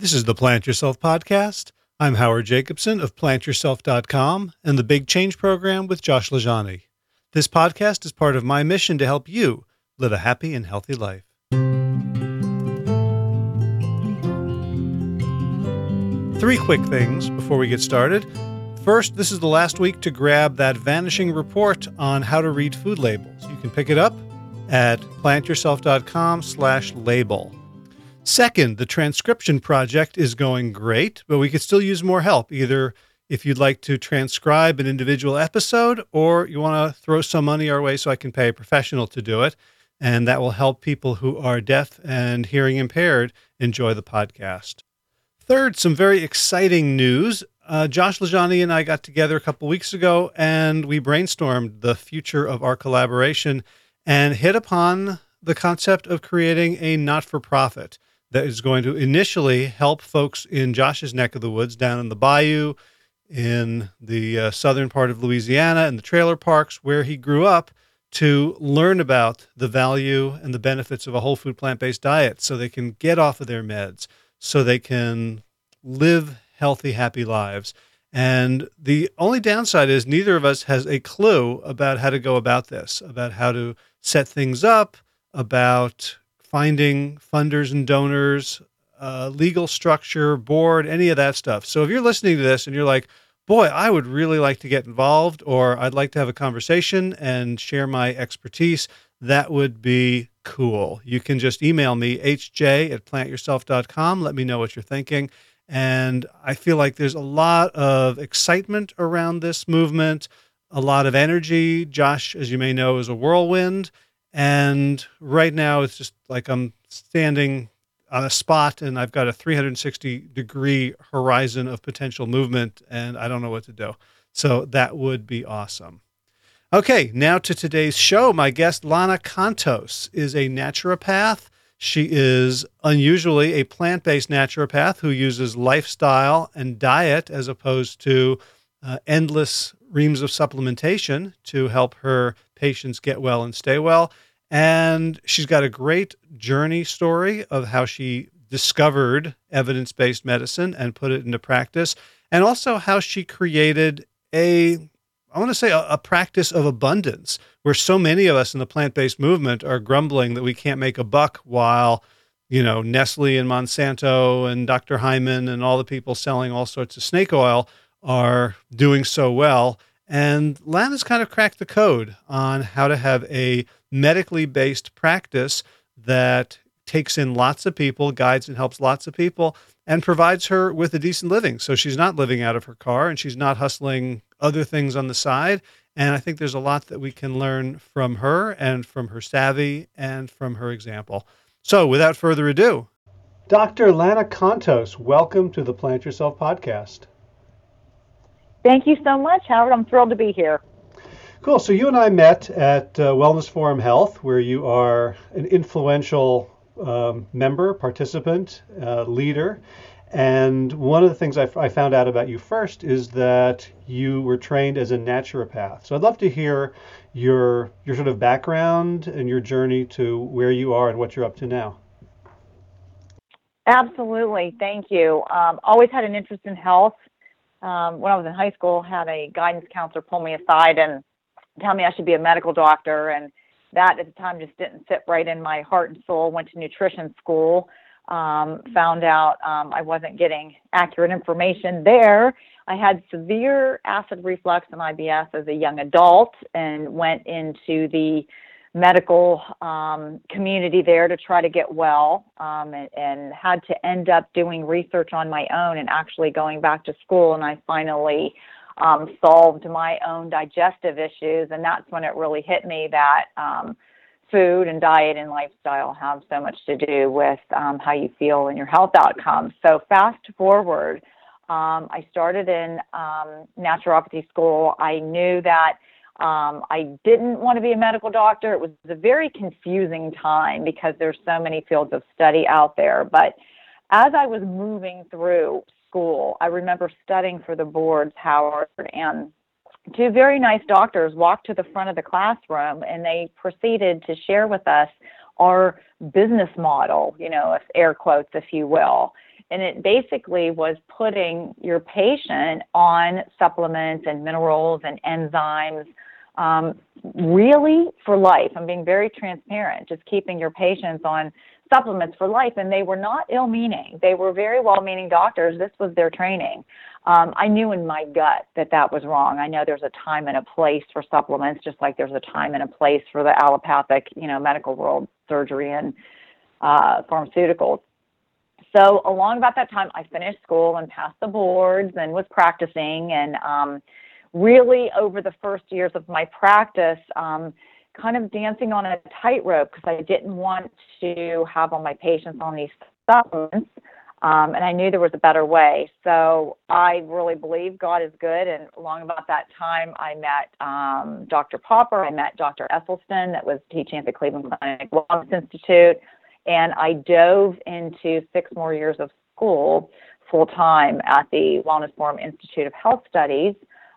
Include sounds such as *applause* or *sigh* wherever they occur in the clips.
This is the Plant Yourself podcast. I'm Howard Jacobson of plantyourself.com and the Big Change Program with Josh LaJaunie. This podcast is part of my mission to help you live a happy and healthy life. Three quick things before we get started. First, this is the last week to grab that vanishing report on how to read food labels. You can pick it up at plantyourself.com slash label. Second, the transcription project is going great, but we could still use more help, either if you'd like to transcribe an individual episode or you want to throw some money our way so I can pay a professional to do it. And that will help people who are deaf and hearing impaired enjoy the podcast. Third, some very exciting news. Uh, Josh LaJaunie and I got together a couple weeks ago and we brainstormed the future of our collaboration and hit upon the concept of creating a not for profit that is going to initially help folks in Josh's neck of the woods down in the bayou, in the uh, southern part of Louisiana, and the trailer parks where he grew up to learn about the value and the benefits of a whole food plant based diet so they can get off of their meds, so they can live healthy, happy lives. And the only downside is neither of us has a clue about how to go about this, about how to set things up, about finding funders and donors, uh, legal structure, board, any of that stuff. So if you're listening to this and you're like, boy, I would really like to get involved, or I'd like to have a conversation and share my expertise, that would be cool. You can just email me, hj at plantyourself.com. Let me know what you're thinking. And I feel like there's a lot of excitement around this movement, a lot of energy. Josh, as you may know, is a whirlwind and right now, it's just like I'm standing on a spot and I've got a 360 degree horizon of potential movement, and I don't know what to do. So that would be awesome. Okay, now to today's show. My guest, Lana Contos, is a naturopath. She is unusually a plant based naturopath who uses lifestyle and diet as opposed to uh, endless reams of supplementation to help her patients get well and stay well. And she's got a great journey story of how she discovered evidence based medicine and put it into practice, and also how she created a, I want to say, a, a practice of abundance where so many of us in the plant based movement are grumbling that we can't make a buck while you know, Nestle and Monsanto and Dr. Hyman and all the people selling all sorts of snake oil are doing so well. And Lana's kind of cracked the code on how to have a medically based practice that takes in lots of people, guides and helps lots of people, and provides her with a decent living. So she's not living out of her car and she's not hustling other things on the side. And I think there's a lot that we can learn from her and from her savvy and from her example. So without further ado, Dr. Lana Contos, welcome to the Plant Yourself podcast. Thank you so much, Howard. I'm thrilled to be here. Cool. So you and I met at uh, Wellness Forum Health, where you are an influential um, member, participant, uh, leader. And one of the things I, f- I found out about you first is that you were trained as a naturopath. So I'd love to hear your your sort of background and your journey to where you are and what you're up to now. Absolutely. Thank you. Um, always had an interest in health um, when I was in high school, had a guidance counselor pull me aside and tell me I should be a medical doctor. And that at the time just didn't sit right in my heart and soul. Went to nutrition school, um, found out um, I wasn't getting accurate information there. I had severe acid reflux and IBS as a young adult and went into the medical um, community there to try to get well um, and, and, had to end up doing research on my own and actually going back to school. And I finally um, solved my own digestive issues. And that's when it really hit me that um, food and diet and lifestyle have so much to do with um, how you feel and your health outcomes. So, fast forward. Um, I started in naturopathy school. I knew that um, I didn't want to be a medical doctor. It was a very confusing time because there's so many fields of study out there. But as I was moving through school, I remember studying for the boards, Howard, and two very nice doctors walked to the front of the classroom and they proceeded to share with us our business model, you know, if air quotes, if you will. and it basically was putting your patient on supplements and minerals and enzymes um, really for life. I'm being very transparent, just keeping your patients on supplements for life. And they were not ill meaning, they were very well meaning doctors. This was their training. Um, I knew in my gut that that was wrong. I know there's a time and a place for supplements, just like there's a time and a place for the allopathic, you know, medical world, surgery and uh, pharmaceuticals. So along about that time, I finished school and passed the boards and was practicing. And um, really, over the first years of my practice, um, kind of dancing on a tightrope because I didn't want to have all my patients on these supplements. Um, and I knew there was a better way. So I really believe God is good. And along about that time, I met um, Dr. Popper, I met Dr. Esselstyn, that was teaching at the Cleveland Clinic Wellness Institute, and I dove into six more years of school full time at the Wellness Forum Institute of Health Studies.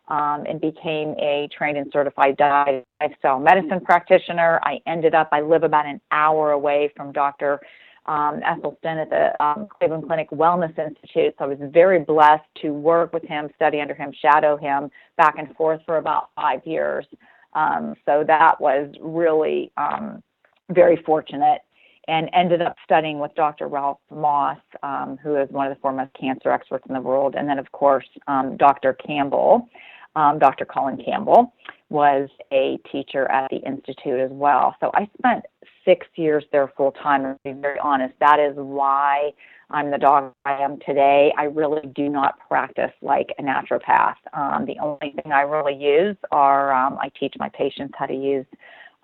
Um, and became a trained and certified diet lifestyle medicine practitioner. I ended up, I live about an hour away from Dr um, Esselstyn at the um, Cleveland Clinic Wellness Institute. So I was very blessed to work with him, study under him, shadow him back and forth for about five years. Um, so that was really um, very fortunate and ended up studying with Dr. Ralph Moss, um, who is one of the foremost cancer experts in the world, and then, of course, um, Dr. Campbell, Dr. Colin Campbell was a teacher at the institute as well. So I spent six years there full time. And to be very honest, that is why I'm the dog I am today. I really do not practice like a naturopath. Um, the only thing I really use are um, I teach my patients how to use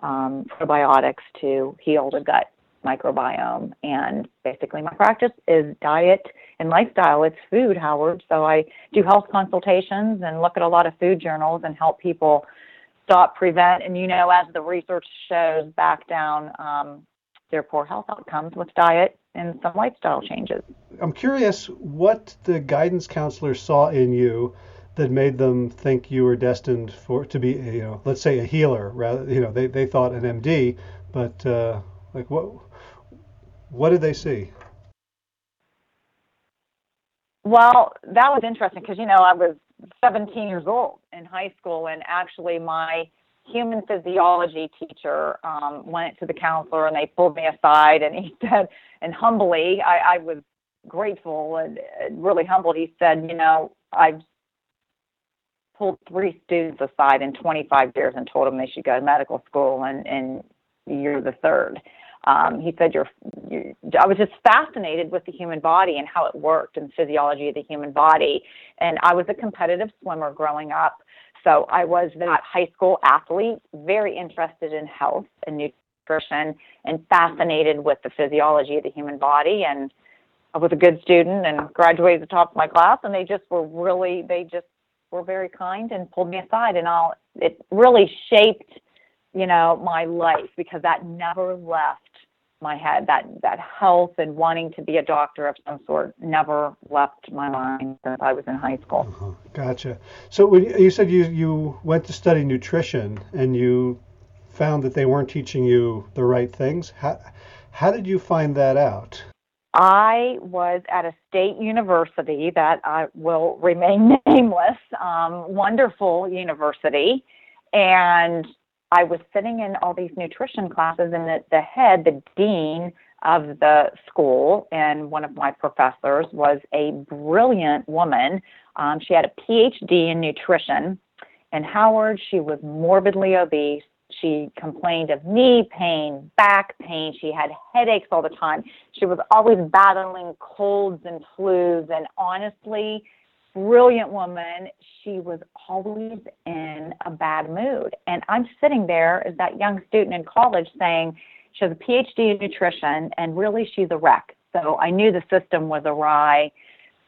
um, probiotics to heal the gut microbiome. And basically, my practice is diet and lifestyle. It's food, Howard. So I do health consultations and look at a lot of food journals and help people stop, prevent, and you know, as the research shows, back down um, their poor health outcomes with diet and some lifestyle changes. I'm curious what the guidance counselors saw in you that made them think you were destined for to be, you know, let's say a healer. Rather, you know, they, they thought an MD, but uh, like what what did they see? Well, that was interesting because you know I was 17 years old in high school, and actually my human physiology teacher um, went to the counselor and they pulled me aside and he *laughs* said, and humbly, I, I was grateful and really humbled. He said, you know, I've pulled three students aside in 25 years and told them they should go to medical school, and, and you're the third. Um, he said, you're, you're, I was just fascinated with the human body and how it worked and the physiology of the human body. And I was a competitive swimmer growing up. So I was that high school athlete, very interested in health and nutrition and fascinated with the physiology of the human body. And I was a good student and graduated at the top of my class. And they just were really, they just were very kind and pulled me aside. And all, it really shaped, you know, my life because that never left my head. That that health and wanting to be a doctor of some sort never left my mind since I was in high school. Uh-huh. Gotcha. So you said you you went to study nutrition and you found that they weren't teaching you the right things. How how did you find that out? I was at a state university that I will remain *laughs* nameless, um, wonderful university, and I was sitting in all these nutrition classes, and the, the head, the dean of the school, and one of my professors was a brilliant woman. Um, she had a PhD in nutrition. And Howard, she was morbidly obese. She complained of knee pain, back pain. She had headaches all the time. She was always battling colds and flus. And honestly, brilliant woman. She was always in a bad mood. And I'm sitting there as that young student in college saying, she has a PhD in nutrition, and really she's a wreck. So I knew the system was awry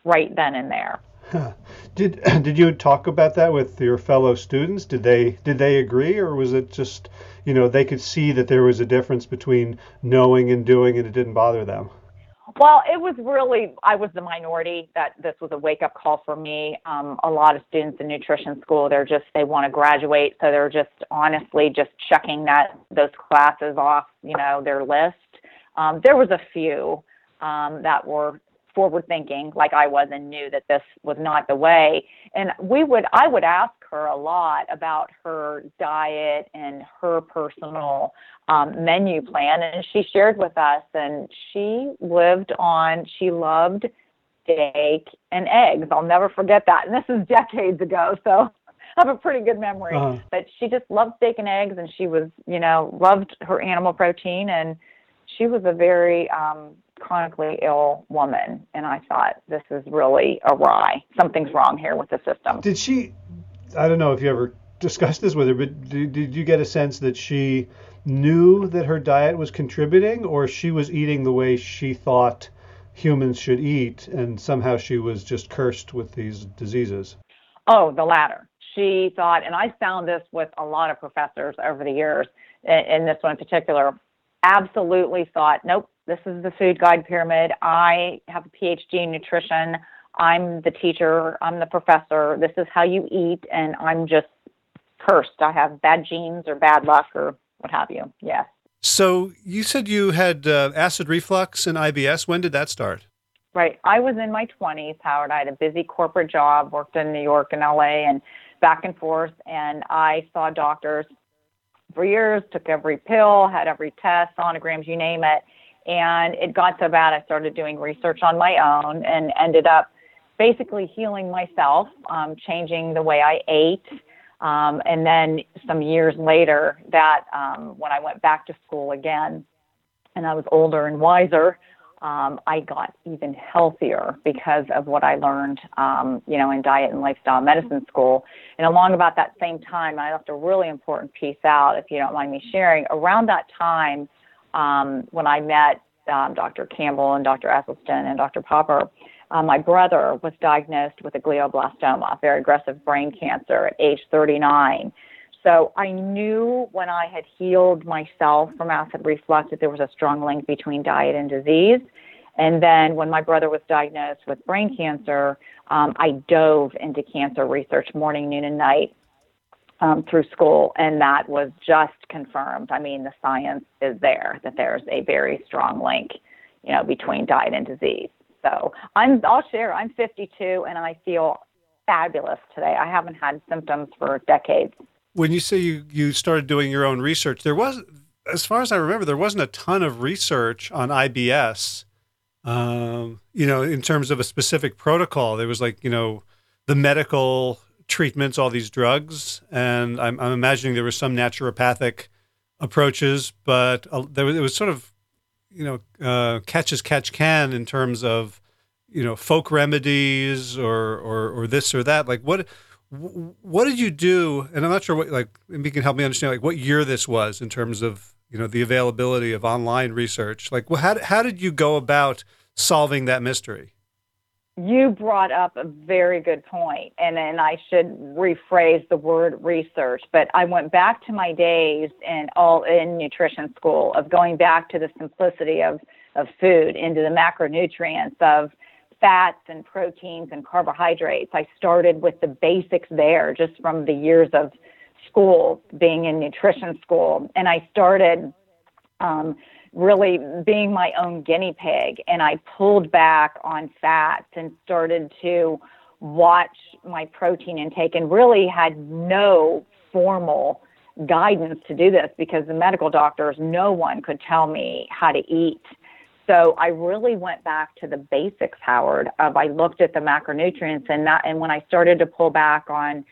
right then and there. Huh. Did *clears throat* did you talk about that with your fellow students? Did they did they agree, or was it just you know they could see that there was a difference between knowing and doing, and it didn't bother them? Well, it was really, I was the minority that this was a wake up call for me. Um, a lot of students in nutrition school, they're just, they want to graduate. So they're just honestly just checking that, those classes off, you know, their list. Um, there was a few um, that were forward thinking like I was and knew that this was not the way. And we would I would ask her a lot about her diet and her personal um, menu plan, and she shared with us. And she lived on she loved steak and eggs. I'll never forget that. And this is decades ago, so *laughs* I have a pretty good memory. Uh-huh. But she just loved steak and eggs, and she was you know loved her animal protein and she was a very um, chronically ill woman, and I thought this is really awry. Something's wrong here with the system. Did she? I don't know if you ever discussed this with her, but did, did you get a sense that she knew that her diet was contributing, or she was eating the way she thought humans should eat, and somehow she was just cursed with these diseases? Oh, the latter. She thought, and I found this with a lot of professors over the years, and this one in particular, absolutely thought, nope, this is the food guide pyramid. I have a PhD in nutrition. I'm the teacher. I'm the professor. This is how you eat, and I'm just cursed. I have bad genes or bad luck or what have you. Yes. So you said you had uh, acid reflux and IBS. When did that start? Right. I was in my 20s, Howard. I had a busy corporate job, worked in New York and LA and back and forth, and I saw doctors for years, took every pill, had every test, sonograms, you name it. And it got so bad, I started doing research on my own and ended up basically healing myself, um, changing the way I ate. Um, and then some years later, that um, when I went back to school again, and I was older and wiser, um, I got even healthier because of what I learned, um, you know, in diet and lifestyle medicine school. And along about that same time, I left a really important piece out, if you don't mind me sharing. Around that time, um, when I met um, Dr. Campbell and Dr. Esselstyn and Dr. Popper, uh, my brother was diagnosed with a glioblastoma, very aggressive brain cancer at age 39. So I knew when I had healed myself from acid reflux that there was a strong link between diet and disease. And then when my brother was diagnosed with brain cancer, um, I dove into cancer research morning, noon, and night um, through school, and that was just confirmed. I mean, the science is there that there's a very strong link, you know, between diet and disease. So I'm, I'll share. I'm 52, and I feel fabulous today. I haven't had symptoms for decades when you say you, you started doing your own research, there was, as far as I remember, there wasn't a ton of research on IBS. Um, you know, in terms of a specific protocol, there was like you know the medical treatments, all these drugs, and I'm, I'm imagining there were some naturopathic approaches, but uh, there was, it was sort of you know uh, catch as catch can in terms of you know folk remedies or or, or this or that. Like what what did you do? And I'm not sure what like maybe you can help me understand like what year this was in terms of you know the availability of online research. Like, well, how how did you go about solving that mystery? You brought up a very good point, and and I should rephrase the word research. But I went back to my days in all in nutrition school of going back to the simplicity of of food, into the macronutrients of fats and proteins and carbohydrates. I started with the basics there just from the years of school, being in nutrition school. And I started um, really being my own guinea pig. And I pulled back on fats and started to watch my protein intake and really had no formal guidance to do this because the medical doctors, no one could tell me how to eat so I really went back to the basics, Howard. Of I looked at the macronutrients and that, and when I started to pull back on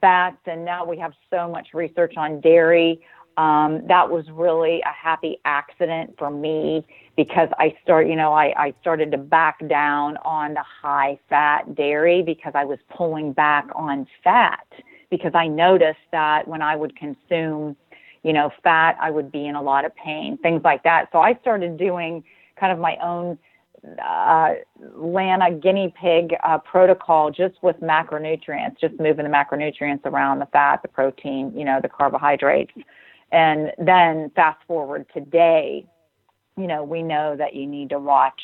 fats, and now we have so much research on dairy. Um, that was really a happy accident for me because I start, you know, I, I started to back down on the high fat dairy because I was pulling back on fat because I noticed that when I would consume, you know, fat, I would be in a lot of pain, things like that. So I started doing kind of my own uh, Lana guinea pig uh, protocol just with macronutrients, just moving the macronutrients around the fat, the protein, you know, the carbohydrates. And then fast forward today, you know, we know that you need to watch,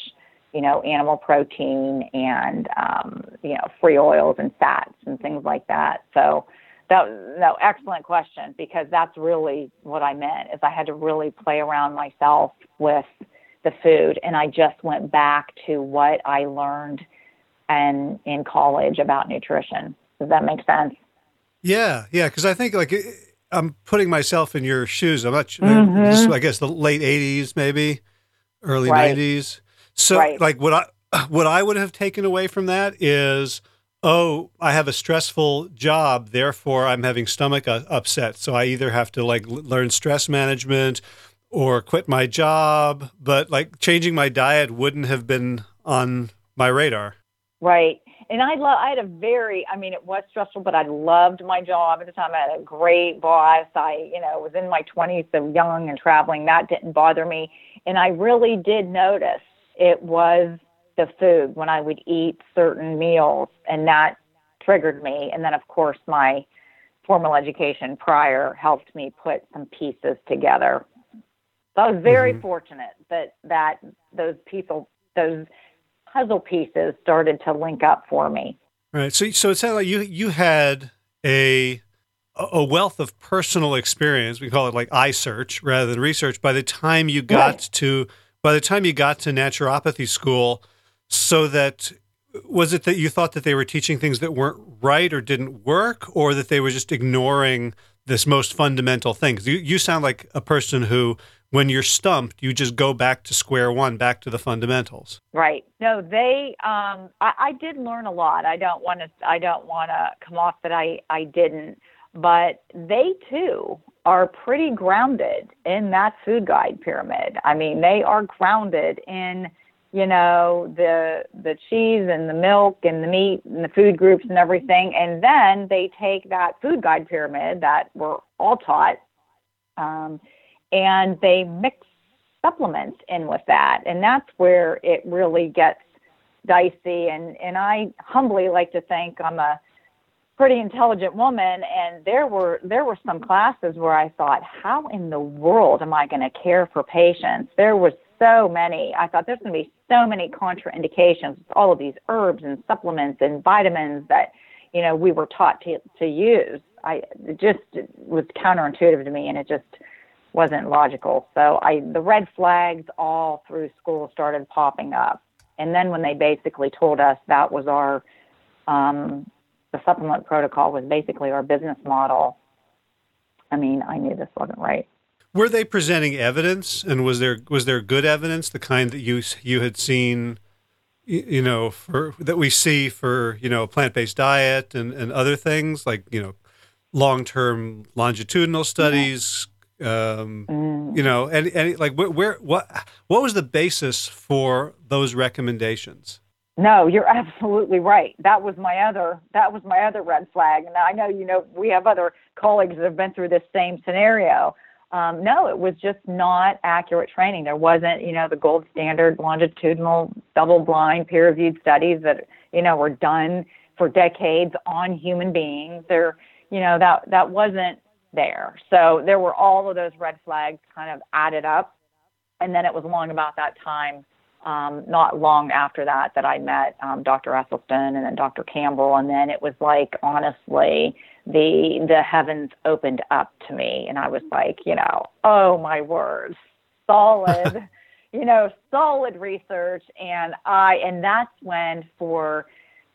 you know, animal protein and, um, you know, free oils and fats and things like that. So, that no excellent question because that's really what I meant is I had to really play around myself with the food and I just went back to what I learned and in college about nutrition. Does that make sense? Yeah, yeah, because I think like I'm putting myself in your shoes. I'm not. Mm-hmm. Just, I guess the late '80s, maybe early right. '90s. So, right. like what I what I would have taken away from that is, oh, I have a stressful job, therefore I'm having stomach upset. So I either have to like learn stress management or quit my job. But like changing my diet wouldn't have been on my radar. Right. And I love, I had a very, I mean, it was stressful, but I loved my job at the time. I had a great boss. I, you know, was in my 20s, so young and traveling. That didn't bother me. And I really did notice it was the food when I would eat certain meals, and that triggered me. And then, of course, my formal education prior helped me put some pieces together. So I was very mm-hmm. fortunate that that those people, those puzzle pieces started to link up for me. Right. So, so it sounded like you you had a a wealth of personal experience. We call it like eye search rather than research. By the time you got right. to by the time you got to naturopathy school, so that was it that you thought that they were teaching things that weren't right or didn't work, or that they were just ignoring this most fundamental thing? Because you, you sound like a person who when you're stumped, you just go back to square one, back to the fundamentals. Right. No, they. Um, I, I did learn a lot. I don't want to. I don't want to come off that I I didn't. But they too are pretty grounded in that food guide pyramid. I mean, they are grounded in you know the the cheese and the milk and the meat and the food groups and everything and then they take that food guide pyramid that we're all taught um, and they mix supplements in with that. And that's where it really gets dicey. And and I humbly like to think I'm a pretty intelligent woman. And there were there were some classes where I thought how in the world am I going to care for patients? There was so many. I thought there's going to be so many contraindications with all of these herbs and supplements and vitamins that you know we were taught to to use. I it just was counterintuitive to me and it just wasn't logical. So I the red flags all through school started popping up. And then when they basically told us that was our um, the supplement protocol was basically our business model, I mean, I knew this wasn't right. Were they presenting evidence, and was there was there good evidence, the kind that you you had seen, you know, for that we see for you know a plant based diet and and other things like you know long term longitudinal studies, um, mm. You know, and, and like where, where, what, what was the basis for those recommendations? No, you're absolutely right. That was my other, that was my other red flag. And I know, you know, we have other colleagues that have been through this same scenario. Um, no, it was just not accurate training. There wasn't, you know, the gold standard longitudinal double blind peer reviewed studies that, you know, were done for decades on human beings. There, you know, that, that wasn't there. So there were all of those red flags kind of added up. And then it was long about that time, um, not long after that, that I met um, Dr. Esselstyn and then Dr. Campbell. And then it was like, honestly, the the heavens opened up to me, and I was like, you know, oh my word, solid, *laughs* you know, solid research. And I and that's when for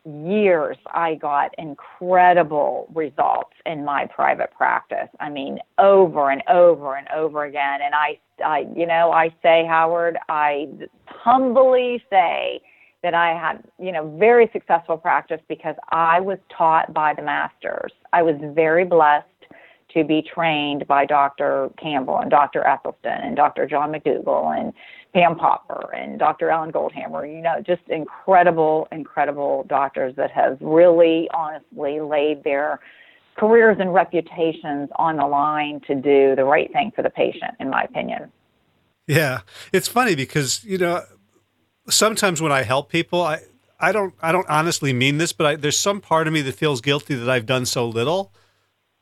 years, I got incredible results in my private practice. I mean, over and over and over again. And I, I, you know, I say, Howard, I humbly say that I had, you know, very successful practice because I was taught by the masters. I was very blessed to be trained by Dr. Campbell and Dr. Esselstyn and Dr. John McDougall and Pam Popper and Dr. Alan Goldhamer, you know, just incredible, incredible doctors that have really honestly laid their careers and reputations on the line to do the right thing for the patient, in my opinion. Yeah. It's funny because, you know, sometimes when I help people, I, I don't I don't honestly mean this, but I, there's some part of me that feels guilty that I've done so little.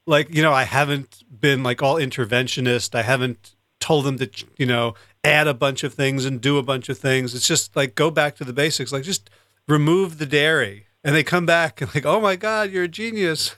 Like, you know, I haven't been like all interventionist. I haven't told them to, you know, add a bunch of things and do a bunch of things. It's just like go back to the basics. Like just remove the dairy, and they come back and like, oh my god, you're a genius.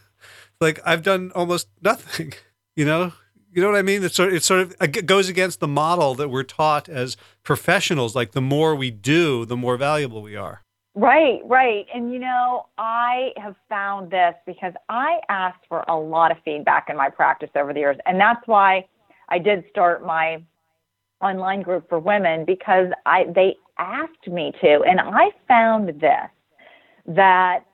Like I've done almost nothing. *laughs* You know, You know what I mean? It's sort, it sort of it goes against the model that we're taught as professionals. Like the more we do, the more valuable we are. Right, right. And you know, I have found this because I asked for a lot of feedback in my practice over the years. And that's why I did start my online group for women because I they asked me to. And I found this that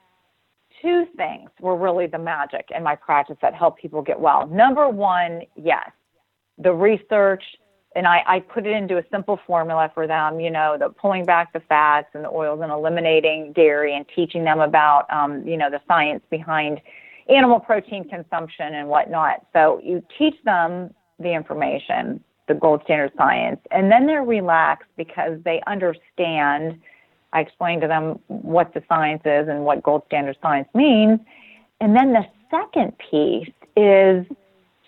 two things were really the magic in my practice that helped people get well. Number one, yes, the research and I, I put it into a simple formula for them, you know, the pulling back the fats and the oils and eliminating dairy and teaching them about, um, you know, the science behind animal protein consumption and whatnot. So you teach them the information, the gold standard science, and then they're relaxed because they understand. I explain to them what the science is and what gold standard science means. And then the second piece is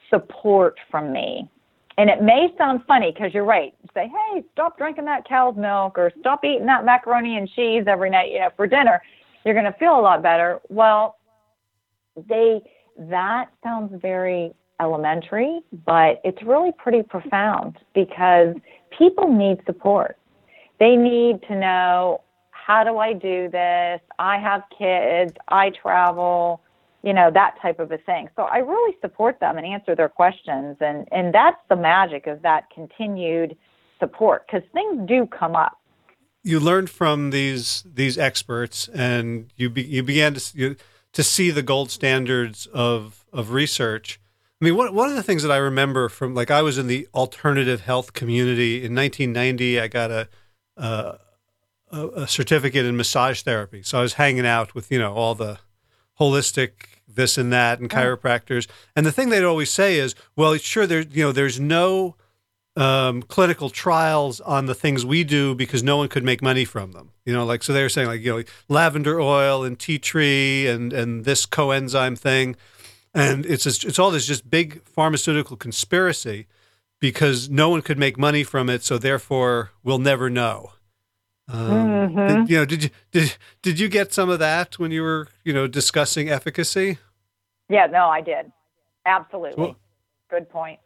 support from me and it may sound funny because you're right. Say, hey, stop drinking that cow's milk or stop eating that macaroni and cheese every night, you know, for dinner. You're going to feel a lot better. Well, they that sounds very elementary, but it's really pretty profound because people need support. They need to know how do I do this? I have kids, I travel, you know that type of a thing so i really support them and answer their questions and and that's the magic of that continued support because things do come up you learned from these these experts and you be, you began to you, to see the gold standards of of research i mean one, one of the things that i remember from like i was in the alternative health community in 1990 i got a a, a certificate in massage therapy so i was hanging out with you know all the holistic this and that and chiropractors. And the thing they'd always say is, well, sure, there's you know, there's no um, clinical trials on the things we do because no one could make money from them. You know, like so they were saying like you know lavender oil and tea tree and and this coenzyme thing, and it's just, it's all this just big pharmaceutical conspiracy because no one could make money from it, so therefore we'll never know. Um, mm-hmm. did, you know, did you did did you get some of that when you were you know discussing efficacy? Yeah, no, I did. Absolutely. Well, Good point.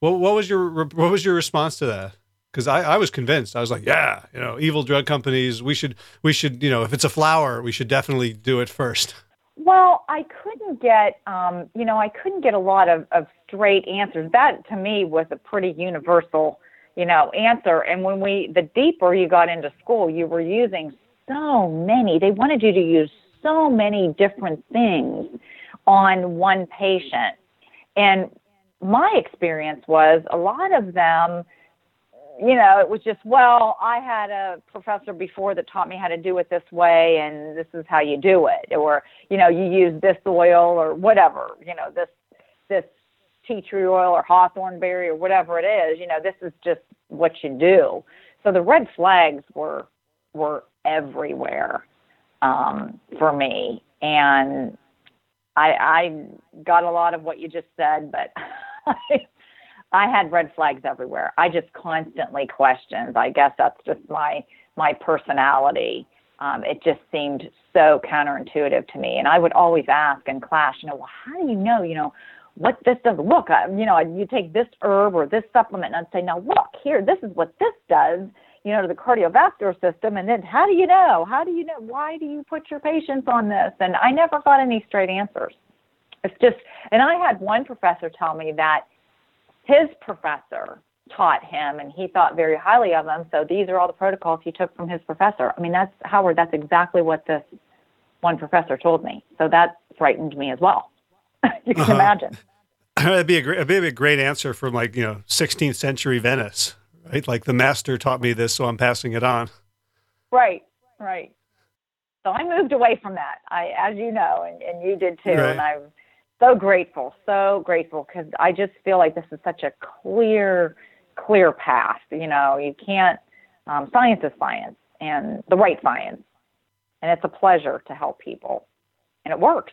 What what was your what was your response to that? Because I, I was convinced. I was like, yeah, you know, evil drug companies. We should we should you know if it's a flower, we should definitely do it first. Well, I couldn't get, um, you know, I couldn't get a lot of, of straight answers. That to me was a pretty universal you know, answer. And when we, the deeper you got into school, you were using so many, they wanted you to use so many different things on one patient. And my experience was a lot of them, you know, it was just, well, I had a professor before that taught me how to do it this way, and this is how you do it. Or, you know, you use this oil or whatever, you know, this, this tea tree oil or hawthorn berry or whatever it is, you know, this is just what you do. So the red flags were were everywhere um, for me, and I, I got a lot of what you just said, but *laughs* I, I had red flags everywhere. I just constantly questioned. I guess that's just my my personality. Um, it just seemed so counterintuitive to me, and I would always ask in class, you know, well, how do you know, you know, what this does. Look, I, you know, you take this herb or this supplement, and I'd say, now look here, this is what this does, you know, to the cardiovascular system. And then how do you know? How do you know? Why do you put your patients on this? And I never got any straight answers. It's just, and I had one professor tell me that his professor taught him and he thought very highly of him. So these are all the protocols he took from his professor. I mean, that's Howard, that's exactly what this one professor told me. So that frightened me as well. *laughs* you can uh-huh. imagine. *clears throat* That'd be a great, that'd be a great answer from like you know 16th century Venice, right? Like the master taught me this, so I'm passing it on. Right, right. So I moved away from that. I, as you know, and, and you did too, right. and I'm so grateful, so grateful because I just feel like this is such a clear, clear path. You know, you can't. Um, science is science, and the right science, and it's a pleasure to help people, and it works.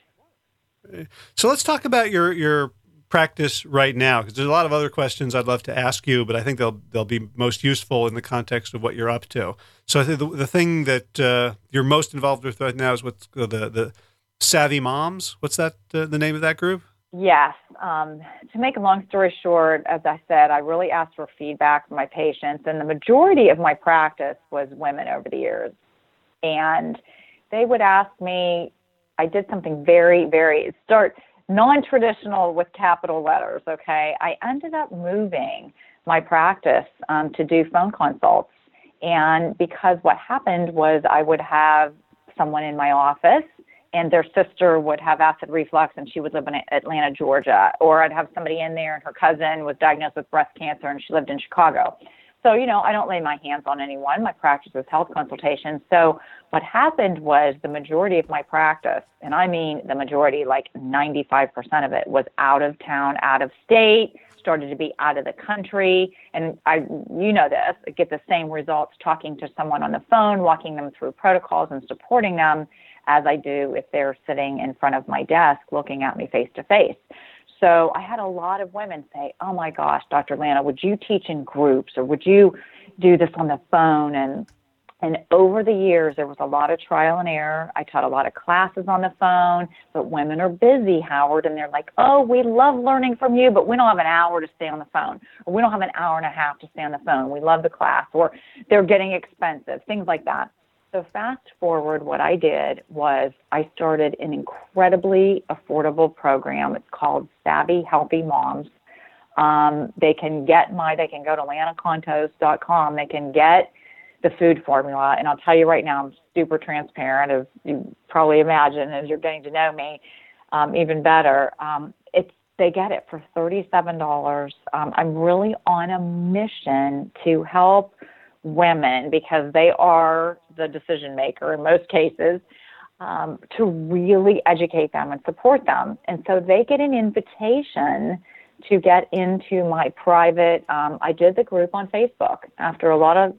So let's talk about your your practice right now because there's a lot of other questions I'd love to ask you, but I think they'll they'll be most useful in the context of what you're up to. So I think the, the thing that uh, you're most involved with right now is what's the the Savvy Moms. What's that uh, the name of that group? Yes. Um, to make a long story short, as I said, I really asked for feedback from my patients, and the majority of my practice was women over the years. And they would ask me, I did something very, very start non traditional with capital letters, okay? I ended up moving my practice um, to do phone consults. And because what happened was I would have someone in my office and their sister would have acid reflux and she would live in Atlanta, Georgia. Or I'd have somebody in there and her cousin was diagnosed with breast cancer and she lived in Chicago. So, you know, I don't lay my hands on anyone. My practice is health consultation. So, what happened was the majority of my practice, and I mean the majority, like 95% of it, was out of town, out of state, started to be out of the country. And I, you know this, I get the same results talking to someone on the phone, walking them through protocols and supporting them as I do if they're sitting in front of my desk looking at me face to face. So I had a lot of women say, "Oh my gosh, Dr. Lana, would you teach in groups or would you do this on the phone?" And and over the years, there was a lot of trial and error. I taught a lot of classes on the phone, but women are busy, Howard, and they're like, "Oh, we love learning from you, but we don't have an hour to stay on the phone, or we don't have an hour and a half to stay on the phone. We love the class, or they're getting expensive, things like that." So, fast forward, what I did was I started an incredibly affordable program. It's called Savvy Healthy Moms. Um, they can get my, they can go to lanacontos.com. They can get the food formula. And I'll tell you right now, I'm super transparent, as you probably imagine, as you're getting to know me um, even better. Um, it's they get it for $37. Um, I'm really on a mission to help women because they are the decision maker in most cases um, to really educate them and support them. And so they get an invitation to get into my private. Um, I did the group on Facebook after a lot of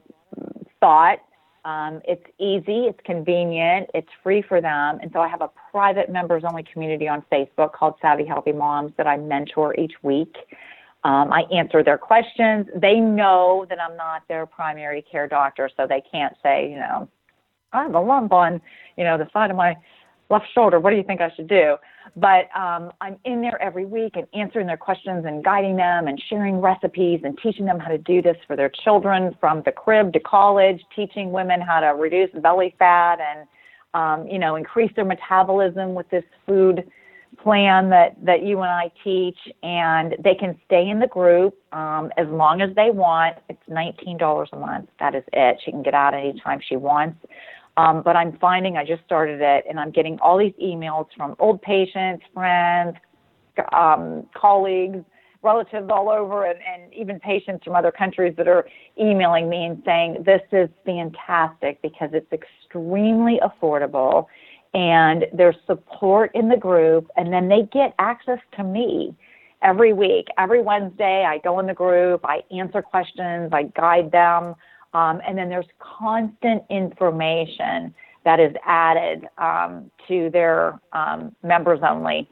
thought. Um, it's easy, it's convenient, it's free for them. And so I have a private members only community on Facebook called Savvy Healthy Moms that I mentor each week. Um, I answer their questions. They know that I'm not their primary care doctor, so they can't say, you know, I have a lump on, you know, the side of my left shoulder. What do you think I should do? But um, I'm in there every week and answering their questions and guiding them and sharing recipes and teaching them how to do this for their children from the crib to college, teaching women how to reduce belly fat and, um, you know, increase their metabolism with this food plan that that you and I teach, and they can stay in the group um, as long as they want. It's nineteen dollars a month. That is it. She can get out anytime she wants. Um, but I'm finding I just started it, and I'm getting all these emails from old patients, friends, um, colleagues, relatives all over, and, and even patients from other countries that are emailing me and saying this is fantastic because it's extremely affordable and there's support in the group, and then they get access to me every week. Every Wednesday, I go in the group, I answer questions, I guide them, um, and then there's constant information that is added um, to their um, members only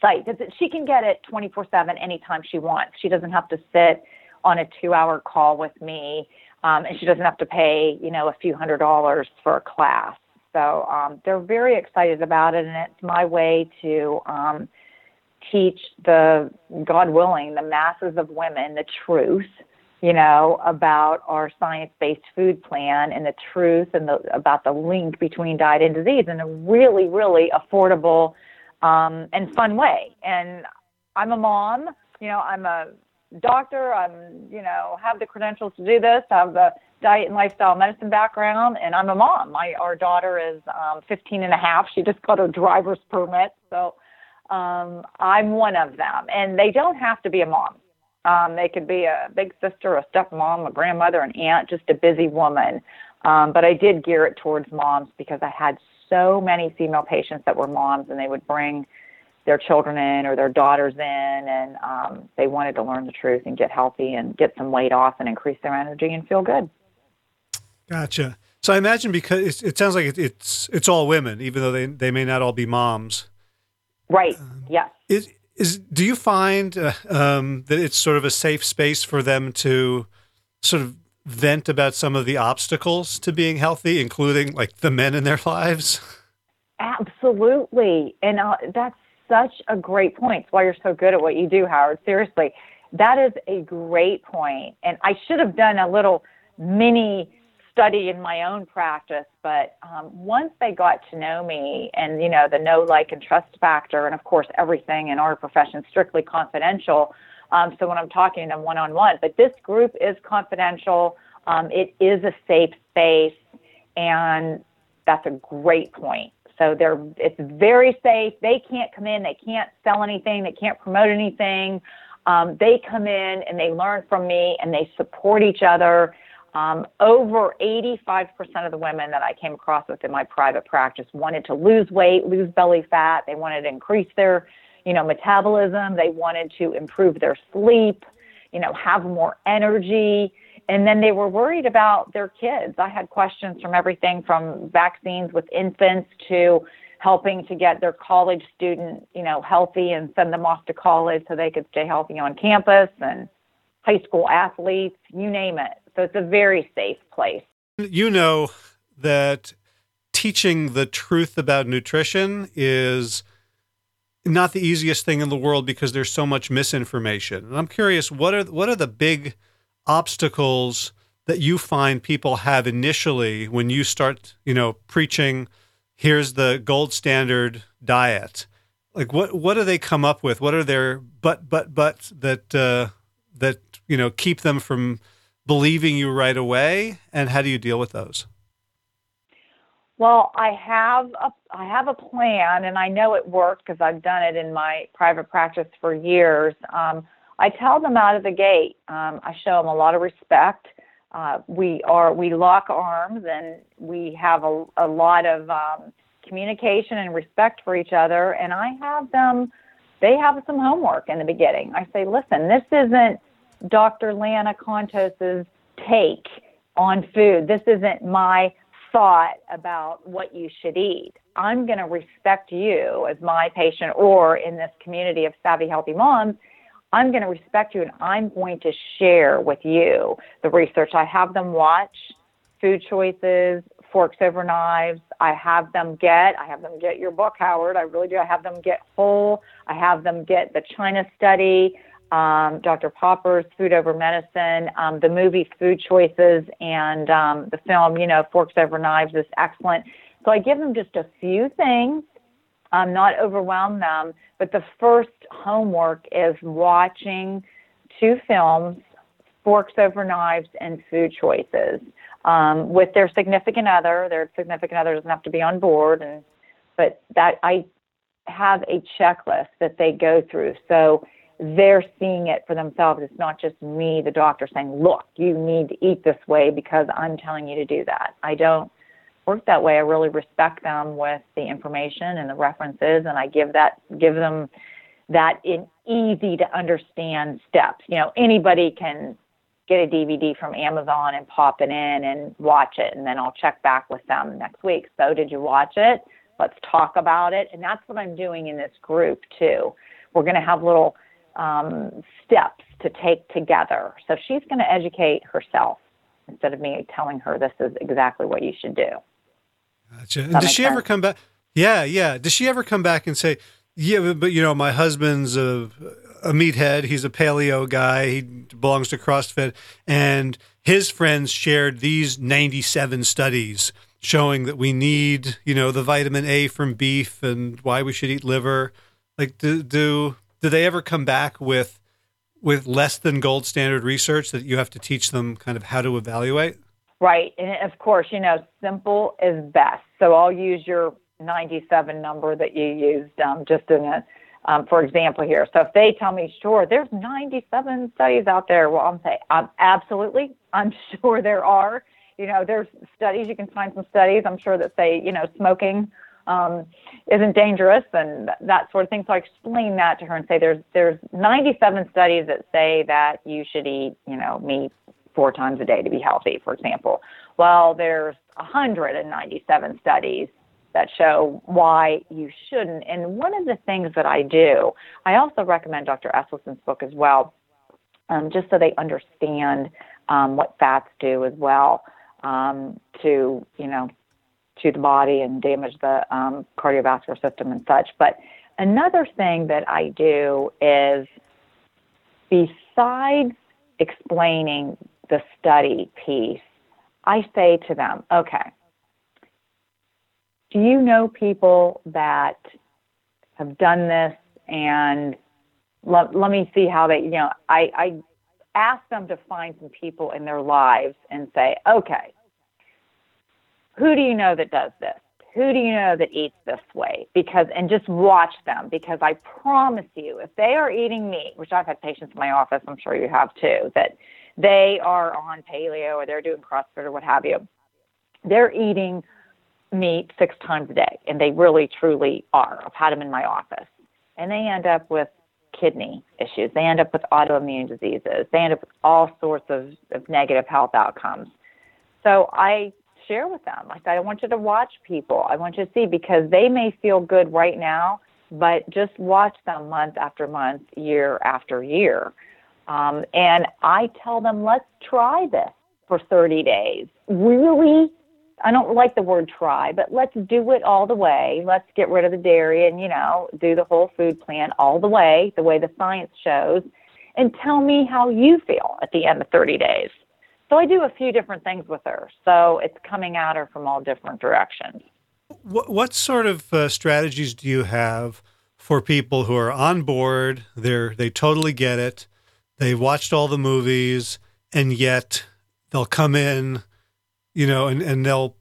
site. She can get it 24 7 anytime she wants. She doesn't have to sit on a two hour call with me, um, and she doesn't have to pay, you know, a few hundred dollars for a class. So um, they're very excited about it, and it's my way to um, teach the, God willing, the masses of women the truth, you know, about our science-based food plan and the truth and the, about the link between diet and disease in a really, really affordable um, and fun way. And I'm a mom, you know, I'm a doctor, I'm, you know, have the credentials to do this, have the diet and lifestyle medicine background, and I'm a mom. My our daughter is um, 15 and a half. She just got her driver's permit, so um, I'm one of them. And they don't have to be a mom. Um, they could be a big sister, a stepmom, a grandmother, an aunt, just a busy woman. Um, but I did gear it towards moms because I had so many female patients that were moms, and they would bring their children in or their daughters in, and um, they wanted to learn the truth and get healthy and get some weight off and increase their energy and feel good. Gotcha. So I imagine because it sounds like it's it's all women, even though they they may not all be moms. Right. Um, yes. Is is do you find uh, um, that it's sort of a safe space for them to sort of vent about some of the obstacles to being healthy, including like the men in their *laughs* lives? Absolutely, and uh, that's such a great point. It's why you're so good at what you do, Howard. Seriously, that is a great point. And I should have done a little mini study in my own practice, but um, once they got to know me and, you know, the know, like, and trust factor, and of course, everything in our profession strictly confidential. Um, so when I'm talking to them one on one, but this group is confidential. Um, it is a safe space, and that's a great point. So they're it's very safe. They can't come in. They can't sell anything. They can't promote anything. Um, they come in and they learn from me and they support each other. Um, over 85% of the women that I came across with in my private practice wanted to lose weight, lose belly fat. They wanted to increase their, you know, metabolism. They wanted to improve their sleep, you know, have more energy. And then they were worried about their kids. I had questions from everything from vaccines with infants to helping to get their college student, you know, healthy and send them off to college so they could stay healthy on campus and high school athletes, you name it. So it's a very safe place. You know that teaching the truth about nutrition is not the easiest thing in the world because there's so much misinformation. And I'm curious, what are what are the big obstacles that you find people have initially when you start, you know, preaching here's the gold standard diet like what what do they come up with what are their but but but that uh, that you know keep them from believing you right away and how do you deal with those well i have a i have a plan and i know it works because i've done it in my private practice for years um, i tell them out of the gate um, i show them a lot of respect uh, we are we lock arms and we have a, a lot of um, communication and respect for each other. And I have them, they have some homework in the beginning. I say, listen, this isn't Dr. Lana Contos's take on food. This isn't my thought about what you should eat. I'm going to respect you as my patient or in this community of savvy healthy moms I'm going to respect you and I'm going to share with you the research. I have them watch food choices, forks over knives. I have them get, I have them get your book, Howard. I really do. I have them get whole. I have them get the China study, um, Dr. Popper's Food Over Medicine, um, the movie Food Choices, and um, the film, you know, Forks Over Knives is excellent. So I give them just a few things um, not overwhelm them. But the first homework is watching two films, Forks Over Knives and Food Choices, um, with their significant other. Their significant other doesn't have to be on board, and but that I have a checklist that they go through. So they're seeing it for themselves. It's not just me, the doctor, saying, look, you need to eat this way because I'm telling you to do that. I don't work that way. I really respect them with the information and the references, and I give that give them that in easy to understand steps. You know, anybody can get a DVD from Amazon and pop it in and watch it, and then I'll check back with them next week. So, did you watch it? Let's talk about it, and that's what I'm doing in this group too. We're going to have little um, steps to take together. So she's going to educate herself instead of me telling her this is exactly what you should do. Gotcha. Does she sense? ever come back? Yeah, yeah. Does she ever come back and say, "Yeah, but, but you know, my husband's a, a meathead. He's a paleo guy. He belongs to CrossFit, and his friends shared these ninety-seven studies." showing that we need, you know, the vitamin A from beef and why we should eat liver. Like, do do do they ever come back with with less than gold standard research that you have to teach them kind of how to evaluate? Right. And of course, you know, simple is best. So I'll use your 97 number that you used um, just in a, um, for example here. So if they tell me, sure, there's 97 studies out there, well, I'm saying, um, absolutely, I'm *laughs* sure there are. You know, there's studies, you can find some studies, I'm sure that say, you know, smoking um, isn't dangerous and that sort of thing. So I explain that to her and say there's there's 97 studies that say that you should eat, you know, meat four times a day to be healthy, for example. Well, there's 197 studies that show why you shouldn't. And one of the things that I do, I also recommend Dr. Esselstyn's book as well, um, just so they understand um, what fats do as well um, to, you know, to the body and damage the um, cardiovascular system and such. But Another thing that I do is besides explaining the study piece, I say to them, okay, do you know people that have done this and let, let me see how they, you know, I, I ask them to find some people in their lives and say, okay, who do you know that does this? Who do you know that eats this way? Because, and just watch them because I promise you, if they are eating meat, which I've had patients in my office, I'm sure you have too, that they are on paleo or they're doing CrossFit or what have you, they're eating meat six times a day, and they really truly are. I've had them in my office, and they end up with kidney issues. They end up with autoimmune diseases. They end up with all sorts of, of negative health outcomes. So I share with them. Like, I want you to watch people. I want you to see because they may feel good right now, but just watch them month after month, year after year. Um, and I tell them, let's try this for 30 days. Really I don't like the word try, but let's do it all the way. Let's get rid of the dairy and, you know, do the whole food plan all the way, the way the science shows, and tell me how you feel at the end of 30 days. So I do a few different things with her. So it's coming at her from all different directions. What, what sort of uh, strategies do you have for people who are on board? They're, they totally get it. They've watched all the movies, and yet they'll come in you know, and, and they'll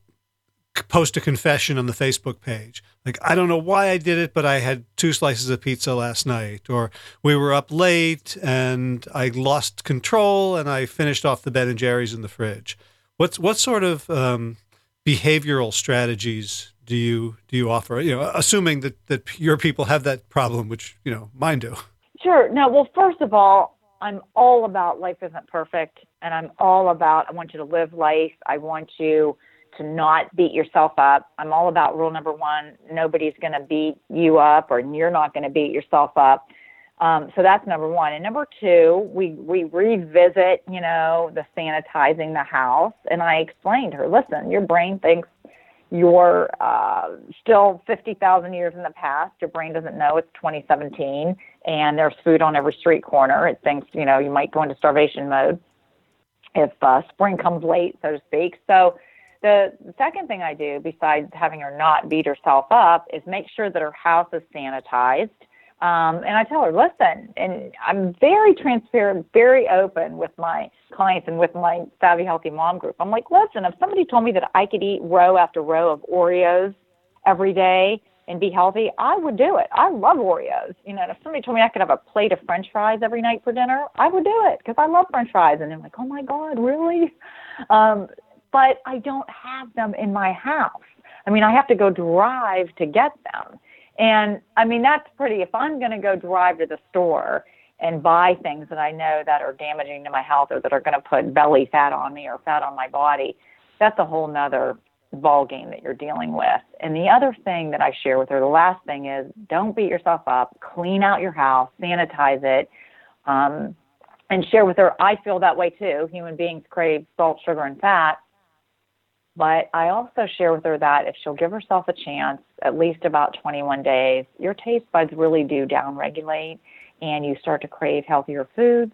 post a confession on the Facebook page. Like, I don't know why I did it, but I had two slices of pizza last night. Or we were up late and I lost control and I finished off the Ben and Jerry's in the fridge. What's what sort of um, behavioral strategies do you do you offer? You know, assuming that, that your people have that problem, which, you know, mine do. Sure. No, well, first of all, I'm all about life isn't perfect, and I'm all about I want you to live life. I want you to not beat yourself up. I'm all about rule number one: nobody's going to beat you up, or you're not going to beat yourself up. Um, so that's number one. And number two, we we revisit, you know, the sanitizing the house, and I explained to her, listen, your brain thinks you're uh, still 50,000 years in the past. Your brain doesn't know it's 2017 and there's food on every street corner. It thinks, you know, you might go into starvation mode if uh, spring comes late, so to speak. So the, second thing I do, besides having her not beat herself up, is make sure that her house is sanitized um, and I tell her, listen, and I'm very transparent, very open with my clients and with my Savvy Healthy Mom group. I'm like, listen, if somebody told me that I could eat row after row of Oreos every day and be healthy, I would do it. I love Oreos. You know, if somebody told me I could have a plate of French fries every night for dinner, I would do it because I love French fries. And they're like, oh my God, really? Um, but I don't have them in my house. I mean, I have to go drive to get them. And I mean, that's pretty, if I'm going to go drive to the store and buy things that I know that are damaging to my health or that are going to put belly fat on me or fat on my body, that's a whole nother ball game that you're dealing with. And the other thing that I share with her, the last thing is don't beat yourself up, clean out your house, sanitize it, um, and share with her, I feel that way too. Human beings crave salt, sugar, and fat. But I also share with her that if she'll give herself a chance, at least about 21 days, your taste buds really do downregulate and you start to crave healthier foods.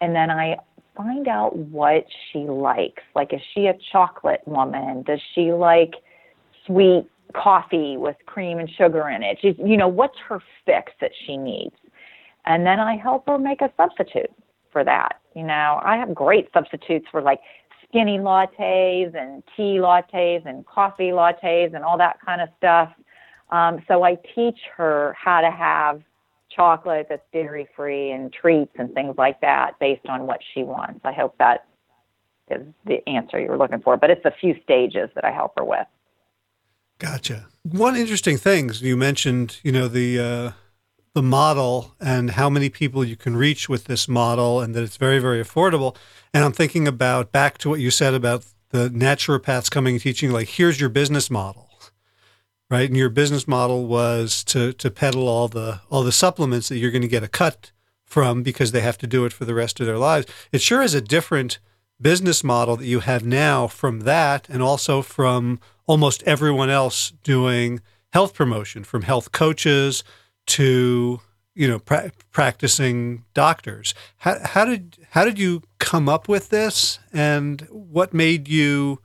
And then I find out what she likes. Like, is she a chocolate woman? Does she like sweet coffee with cream and sugar in it? She's, you know, what's her fix that she needs? And then I help her make a substitute for that. You know, I have great substitutes for like skinny lattes and tea lattes and coffee lattes and all that kind of stuff. Um, so I teach her how to have chocolate that's dairy free and treats and things like that based on what she wants. I hope that is the answer you were looking for, but it's a few stages that I help her with. Gotcha. One interesting thing you mentioned, you know, the uh, the model and how many people you can reach with this model and that it's very, very affordable. And I'm thinking about back to what you said about the naturopaths coming and teaching, like, here's your business model. Right. And your business model was to to peddle all the all the supplements that you're going to get a cut from because they have to do it for the rest of their lives. It sure is a different business model that you have now from that and also from almost everyone else doing health promotion, from health coaches to you know pra- practicing doctors. How, how did how did you come up with this, and what made you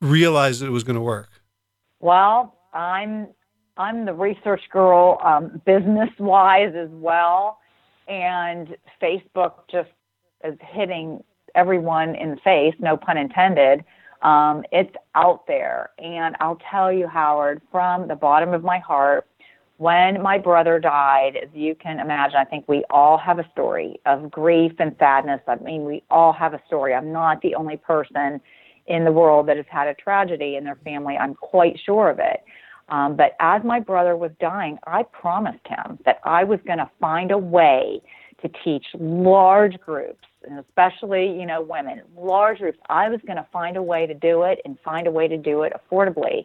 realize that it was going to work? Well, I'm I'm the research girl, um, business wise as well, and Facebook just is hitting everyone in the face, no pun intended. Um, it's out there, and I'll tell you, Howard, from the bottom of my heart, when my brother died, as you can imagine, I think we all have a story of grief and sadness. I mean, we all have a story. I'm not the only person in the world that has had a tragedy in their family. I'm quite sure of it. Um, but as my brother was dying, I promised him that I was going to find a way to teach large groups, and especially, you know, women, large groups. I was going to find a way to do it and find a way to do it affordably.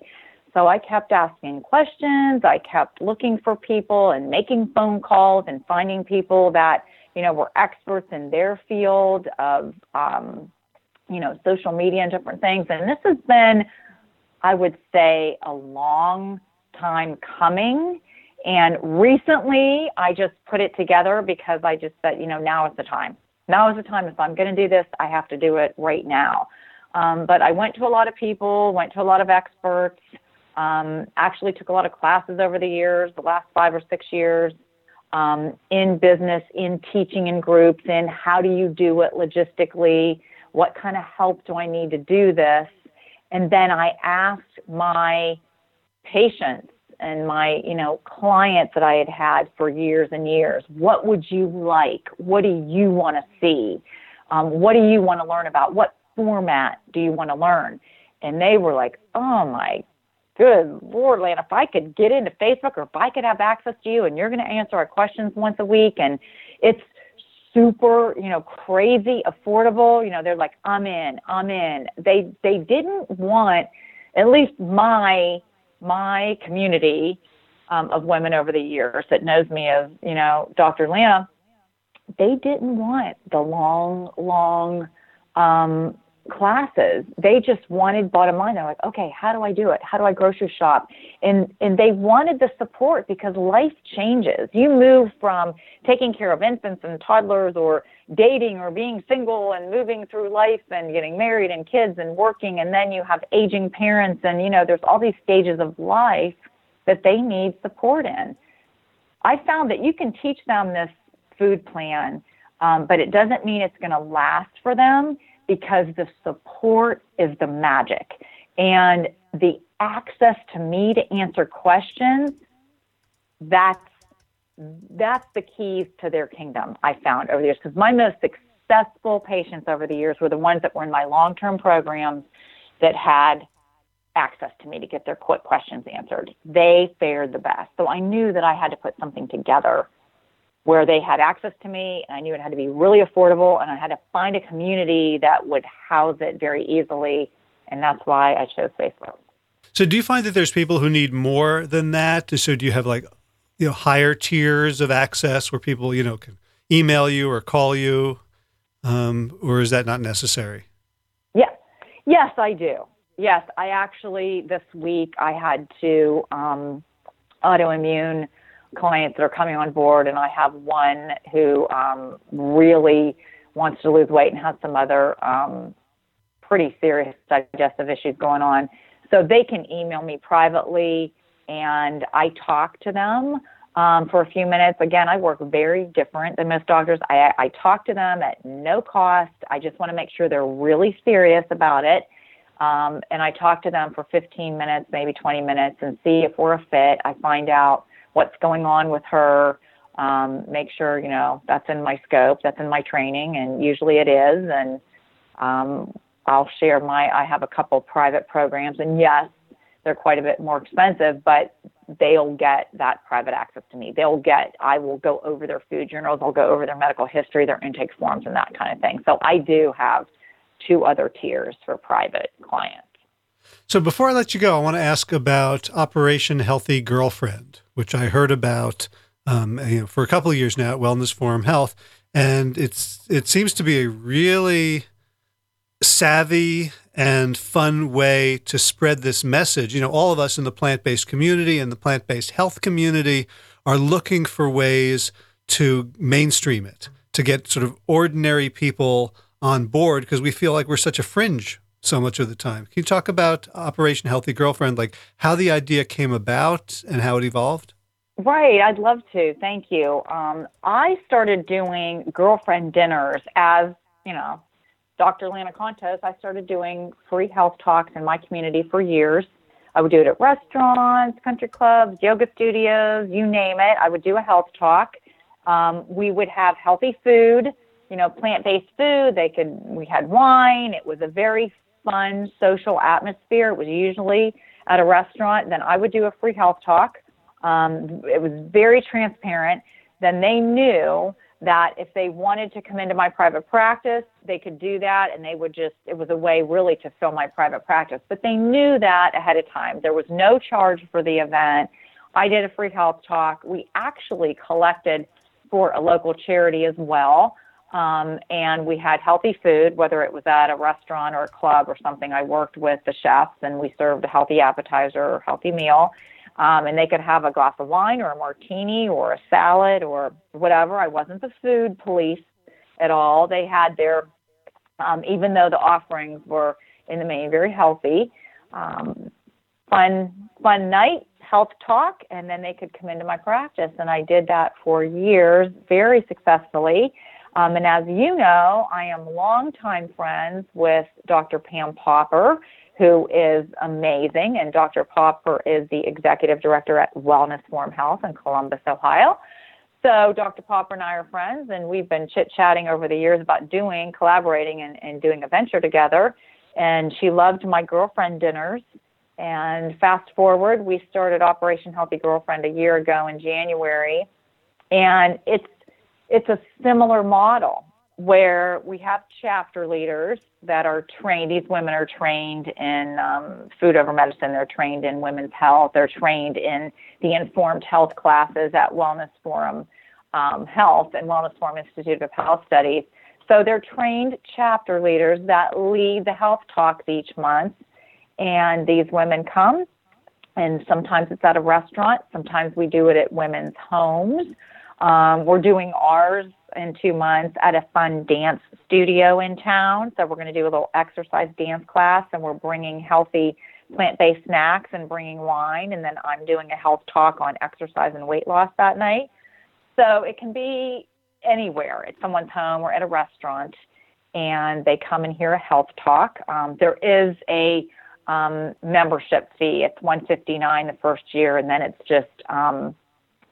So I kept asking questions. I kept looking for people and making phone calls and finding people that, you know, were experts in their field of, um, you know, social media and different things. And this has been, I would say, a long time coming. And recently, I just put it together because I just said, you know, now is the time. Now is the time. If I'm going to do this, I have to do it right now. Um, but I went to a lot of people, went to a lot of experts, um, actually took a lot of classes over the years, the last five or six years, um, in business, in teaching in groups, in how do you do it logistically, what kind of help do I need to do this, and then I asked my patients and my you know clients that I had had for years and years, what would you like? What do you want to see? Um, what do you want to learn about? What format do you want to learn? And they were like, oh my good Lord, Lan, if I could get into Facebook or if I could have access to you and you're going to answer our questions once a week and it's super, you know, crazy affordable, you know, they're like, I'm in, I'm in. They, they didn't want, at least my, my community um, of women over the years that knows me as, you know, Dr. Lana, they didn't want the long, long, um, classes. They just wanted bottom line. They're like, okay, how do I do it? How do I grocery shop? And and they wanted the support because life changes. You move from taking care of infants and toddlers or dating or being single and moving through life and getting married and kids and working and then you have aging parents and you know there's all these stages of life that they need support in. I found that you can teach them this food plan, um, but it doesn't mean it's going to last for them because the support is the magic. And the access to me to answer questions, that's that's the keys to their kingdom I found over the years. Because my most successful patients over the years were the ones that were in my long term programs that had access to me to get their quick questions answered. They fared the best. So I knew that I had to put something together where they had access to me and I knew it had to be really affordable and I had to find a community that would house it very easily and that's why I chose Facebook. So do you find that there's people who need more than that? So do you have like you know higher tiers of access where people, you know, can email you or call you um, or is that not necessary? Yes. Yes, I do. Yes, I actually this week I had to um, autoimmune clients that are coming on board, and I have one who um, really wants to lose weight and has some other um, pretty serious digestive issues going on. So they can email me privately, and I talk to them um, for a few minutes. Again, I work very different than most doctors. I, I talk to them at no cost. I just want to make sure they're really serious about it. Um, and I talk to them for 15 minutes, maybe 20 minutes, and see if we're a fit. I find out what's going on with her, um, make sure, you know, that's in my scope, that's in my training, and usually it is. And um, I'll share my, I have a couple private programs, and yes, they're quite a bit more expensive, but they'll get that private access to me. They'll get, I will go over their food journals, I'll go over their medical history, their intake forms, and that kind of thing. So I do have two other tiers for private clients. So before I let you go, I want to ask about Operation Healthy Girlfriend which I heard about um, you know, for a couple of years now at Wellness Forum Health, and it's it seems to be a really savvy and fun way to spread this message. You know, all of us in the plant based community and the plant based health community are looking for ways to mainstream it, to get sort of ordinary people on board because we feel like we're such a fringe so much of the time. Can you talk about Operation Healthy Girlfriend, like how the idea came about and how it evolved? Right, I'd love to. Thank you. Um, I started doing girlfriend dinners as, you know, Dr. Lana Contos. I started doing free health talks in my community for years. I would do it at restaurants, country clubs, yoga studios, you name it. I would do a health talk. Um, we would have healthy food, you know, plant-based food. They could. We had wine. It was a very fun social atmosphere. It was usually at a restaurant. Then I would do a free health talk. Um, it was very transparent. Then they knew that if they wanted to come into my private practice, they could do that and they would just, it was a way really to fill my private practice. But they knew that ahead of time. There was no charge for the event. I did a free health talk. We actually collected for a local charity as well. Um, and we had healthy food, whether it was at a restaurant or a club or something. I worked with the chefs and we served a healthy appetizer or healthy meal. Um, and they could have a glass of wine or a martini or a salad or whatever. I wasn't the food police at all. They had their, um, even though the offerings were in the main very healthy, um, fun, fun night, health talk, and then they could come into my practice. And I did that for years very successfully. Um, and as you know, I am longtime friends with Dr. Pam Popper, who is amazing. And Dr. Popper is the executive director at Wellness Forum Health in Columbus, Ohio. So Dr. Popper and I are friends, and we've been chit chatting over the years about doing, collaborating, and, and doing a venture together. And she loved my girlfriend dinners. And fast forward, we started Operation Healthy Girlfriend a year ago in January, and it's it's a similar model where we have chapter leaders that are trained. These women are trained in um, food over medicine. They're trained in women's health. They're trained in the informed health classes at Wellness Forum um, Health and Wellness Forum Institute of Health Studies. So they're trained chapter leaders that lead the health talks each month. And these women come, and sometimes it's at a restaurant. Sometimes we do it at women's homes. Um, we're doing ours in two months at a fun dance studio in town. So we're going to do a little exercise dance class, and we're bringing healthy plant-based snacks and bringing wine, and then I'm doing a health talk on exercise and weight loss that night. So it can be anywhere at someone's home or at a restaurant, and they come and hear a health talk. Um, there is a um, membership fee. It's 159 the first year, and then it's just um,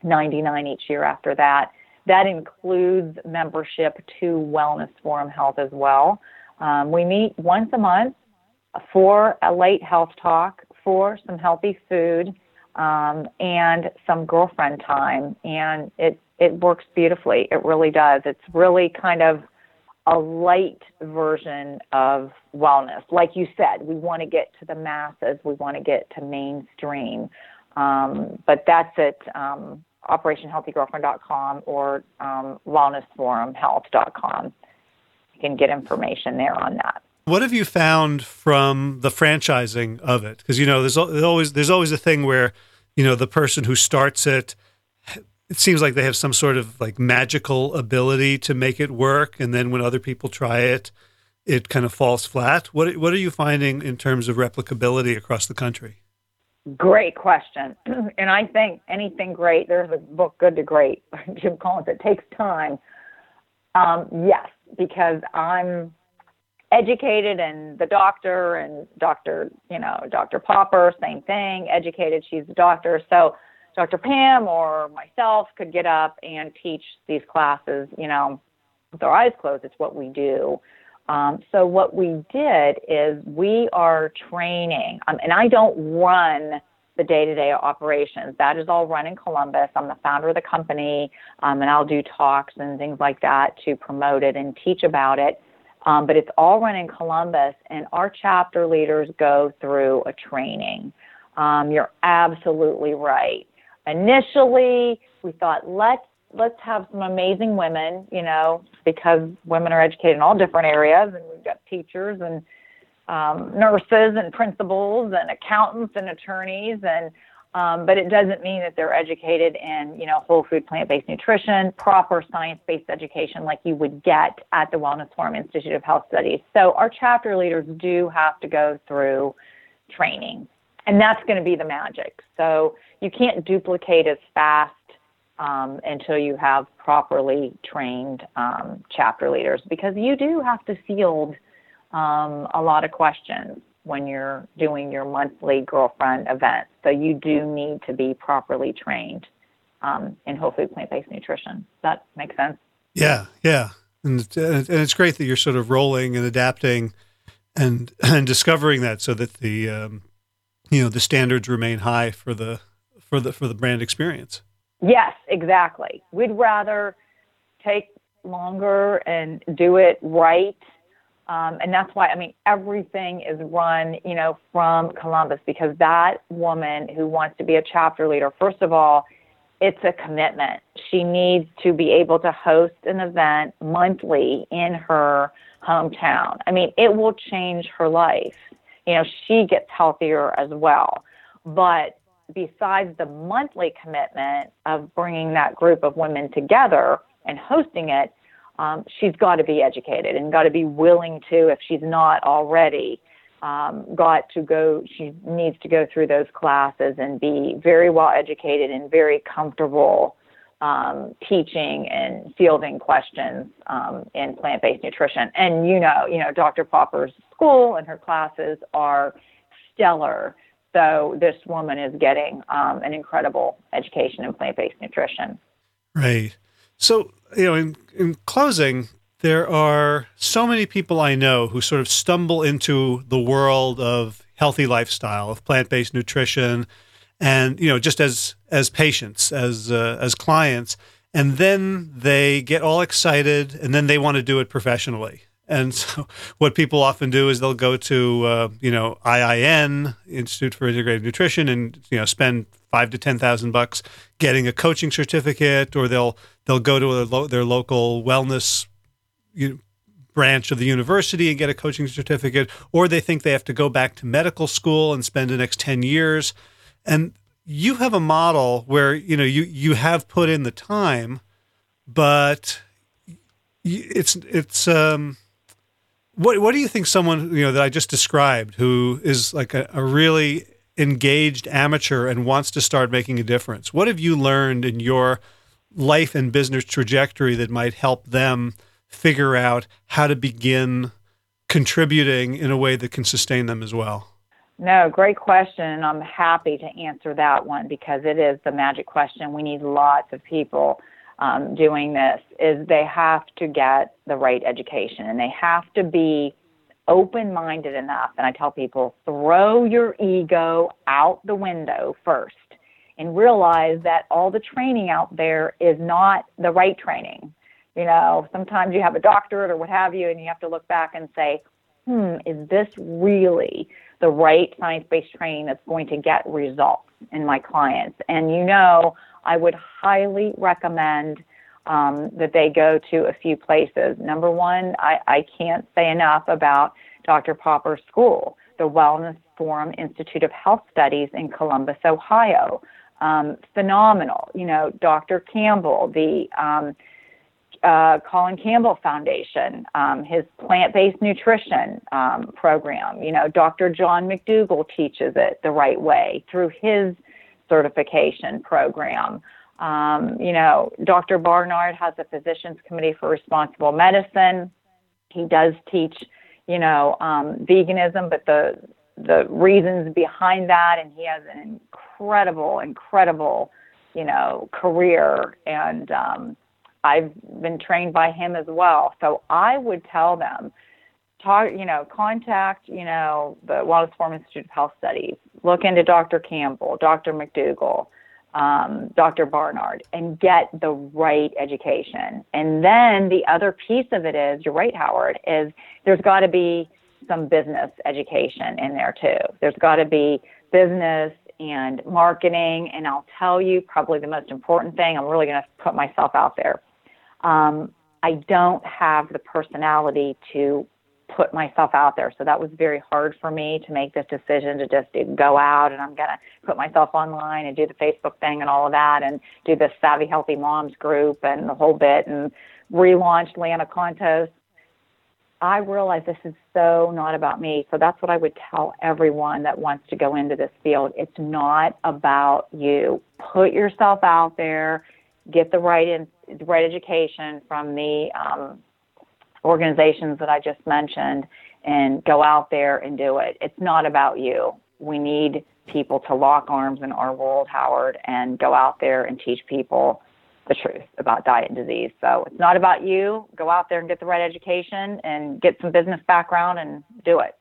99 each year after that. That includes membership to Wellness Forum Health as well. Um, we meet once a month for a late health talk, for some healthy food, um, and some girlfriend time. And it, it works beautifully. It really does. It's really kind of a light version of wellness. Like you said, we want to get to the masses, we want to get to mainstream. Um, but that's it. Um, OperationHealthyGirlfriend.com or um, WellnessForumHealth.com. You can get information there on that. What have you found from the franchising of it? Because you know, there's always there's always a thing where you know the person who starts it, it seems like they have some sort of like magical ability to make it work, and then when other people try it, it kind of falls flat. What what are you finding in terms of replicability across the country? Great question. *clears throat* and I think anything great, there's a book, Good to Great, *laughs* Jim Collins, it takes time. Um, yes, because I'm educated and the doctor and Dr. you know, Dr. Popper, same thing, educated, she's a doctor. So Dr. Pam or myself could get up and teach these classes, you know, with our eyes closed. It's what we do. Um, so what we did is we are training, um, and I don't run the day-to-day operations. That is all run in Columbus. I'm the founder of the company, um, and I'll do talks and things like that to promote it and teach about it. Um, but it's all run in Columbus, and our chapter leaders go through a training. Um, you're absolutely right. Initially, we thought let's let's have some amazing women, you know, because women are educated in all different areas, and we've got teachers and um, nurses and principals and accountants and attorneys and um, but it doesn't mean that they're educated in, you know, whole food, plant-based nutrition, proper science-based education like you would get at the Wellness Forum Institute of Health Studies. So our chapter leaders do have to go through training, and that's going to be the magic. So you can't duplicate as fast um, until you have properly trained um, chapter leaders because you do have to field um, a lot of questions when you're doing your monthly girlfriend event. So you do need to be properly trained um, in whole food plant based nutrition. Does that make sense? Yeah, yeah. And, and it's great that you're sort of rolling and adapting and *clears throat* and discovering that so that the um, you know the standards remain high for the for the for the brand experience. Yes, exactly. We'd rather take longer and do it right um, and that's why, I mean, everything is run, you know, from Columbus because that woman who wants to be a chapter leader, first of all, it's a commitment. She needs to be able to host an event monthly in her hometown. I mean, it will change her life. You know, she gets healthier as well. But besides the monthly commitment of bringing that group of women together and hosting it, um, she's got to be educated and got to be willing to, if she's not already, um, got to go, she needs to go through those classes and be very well educated and very comfortable um, teaching and fielding questions um, in plant-based nutrition. And you know, you know, Dr. Popper's school and her classes are stellar. So this woman is getting um, an incredible education in plant-based nutrition. Right. So, you know, in, in closing, there are so many people I know who sort of stumble into the world of healthy lifestyle, of plant-based nutrition, and you know, just as as patients, as uh, as clients, and then they get all excited, and then they want to do it professionally. And so, *laughs* what people often do is they'll go to uh, you know IIN Institute for Integrated Nutrition and you know spend five to ten thousand bucks getting a coaching certificate, or they'll they'll go to lo- their local wellness you, branch of the university and get a coaching certificate, or they think they have to go back to medical school and spend the next ten years. And you have a model where you know you you have put in the time, but it's it's um what what do you think someone you know that I just described who is like a, a really engaged amateur and wants to start making a difference. What have you learned in your life and business trajectory that might help them figure out how to begin contributing in a way that can sustain them as well? No, great question. I'm happy to answer that one because it is the magic question. We need lots of people um, doing this is they have to get the right education and they have to be open minded enough. And I tell people, throw your ego out the window first and realize that all the training out there is not the right training. You know, sometimes you have a doctorate or what have you, and you have to look back and say, hmm, is this really the right science based training that's going to get results in my clients? And you know, I would highly recommend um, that they go to a few places. Number one, I, I can't say enough about Dr. Popper's school, the Wellness Forum Institute of Health Studies in Columbus, Ohio. Um, phenomenal. You know, Dr. Campbell, the um, uh, Colin Campbell Foundation, um, his plant based nutrition um, program. You know, Dr. John McDougall teaches it the right way through his certification program. Um, you know, Dr. Barnard has a Physicians Committee for Responsible Medicine. He does teach, you know, um, veganism, but the the reasons behind that, and he has an incredible, incredible, you know, career. And um, I've been trained by him as well. So I would tell them, talk, you know, contact, you know, the Wellness Forum Institute of Health Studies. Look into Dr. Campbell, Dr. McDougall um, Dr. Barnard and get the right education. And then the other piece of it is, you're right, Howard, is there's got to be some business education in there too. There's got to be business and marketing. And I'll tell you, probably the most important thing, I'm really going to put myself out there. Um, I don't have the personality to put myself out there. So that was very hard for me to make this decision to just go out and I'm going to put myself online and do the Facebook thing and all of that and do the Savvy Healthy Moms group and the whole bit and relaunched Lana Contos. I realize this is so not about me. So that's what I would tell everyone that wants to go into this field. It's not about you. Put yourself out there, get the right in, right education from the um, organizations that I just mentioned and go out there and do it. It's not about you. We need people to lock arms in our world, Howard, and go out there and teach people the truth about diet and disease. So it's not about you. Go out there and get the right education and get some business background and do it.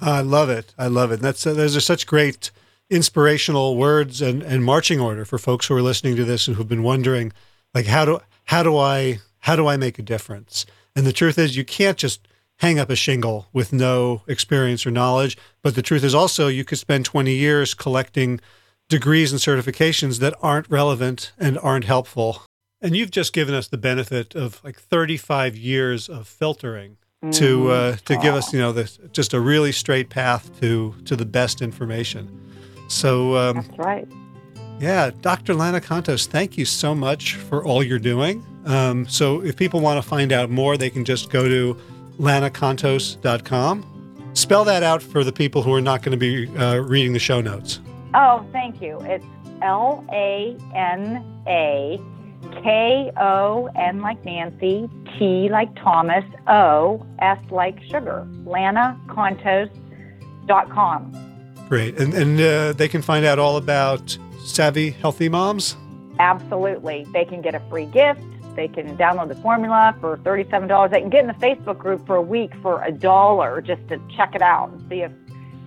I love it. I love it. That's uh, those are such great inspirational words and, and marching order for folks who are listening to this and who've been wondering, like, how do how do I how do I make a difference? And the truth is, you can't just hang up a shingle with no experience or knowledge. But the truth is also, you could spend 20 years collecting degrees and certifications that aren't relevant and aren't helpful. And you've just given us the benefit of like 35 years of filtering to mm-hmm. uh, to give us, you know, this, just a really straight path to to the best information. So um, that's right. Yeah, Dr. Lana Contos, thank you so much for all you're doing. Um, so if people want to find out more, they can just go to lanacontos.com. Spell that out for the people who are not going to be uh, reading the show notes. Oh, thank you. It's L A N A K O N like Nancy, T like Thomas, O S like sugar. LanaContos.com. Great. And, and uh, they can find out all about Savvy Healthy Moms? Absolutely. They can get a free gift. They can download the formula for $37. They can get in the Facebook group for a week for a dollar just to check it out and see if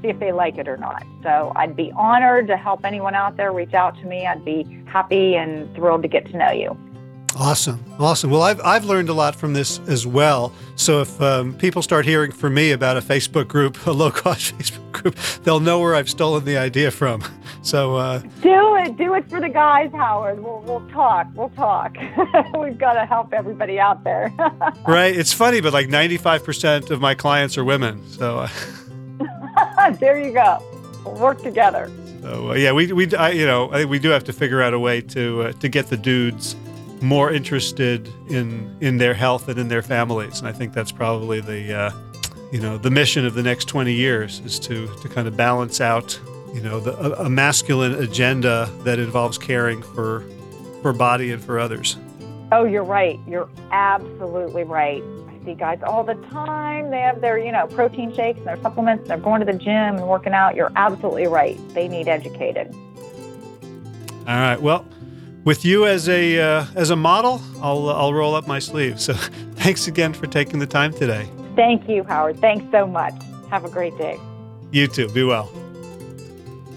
see if they like it or not. So I'd be honored to help anyone out there reach out to me. I'd be happy and thrilled to get to know you. Awesome. Awesome. Well, I've, I've learned a lot from this as well. So if um, people start hearing from me about a Facebook group, a low cost *laughs* Facebook group, they'll know where I've stolen the idea from. *laughs* So uh, do it. Do it for the guys, Howard. We'll, we'll talk. We'll talk. *laughs* We've got to help everybody out there. right. It's funny, but like 95% of my clients are women. So uh, there you go. We'll work together. So uh, yeah, we, we I, you know I think we do have to figure out a way to uh, to get the dudes more interested in in their health and in their families. And I think that's probably the uh, you know the mission of the next 20 years is to to kind of balance out you know the, a, a masculine agenda that involves caring for for body and for others. Oh, you're right. You're absolutely right. I see guys all the time. They have their, you know, protein shakes and their supplements. And they're going to the gym and working out. You're absolutely right. They need educated. All right. Well, with you as a uh, as a model, I'll I'll roll up my sleeves. So *laughs* thanks again for taking the time today. Thank you, Howard. Thanks so much. Have a great day. You too. Be well.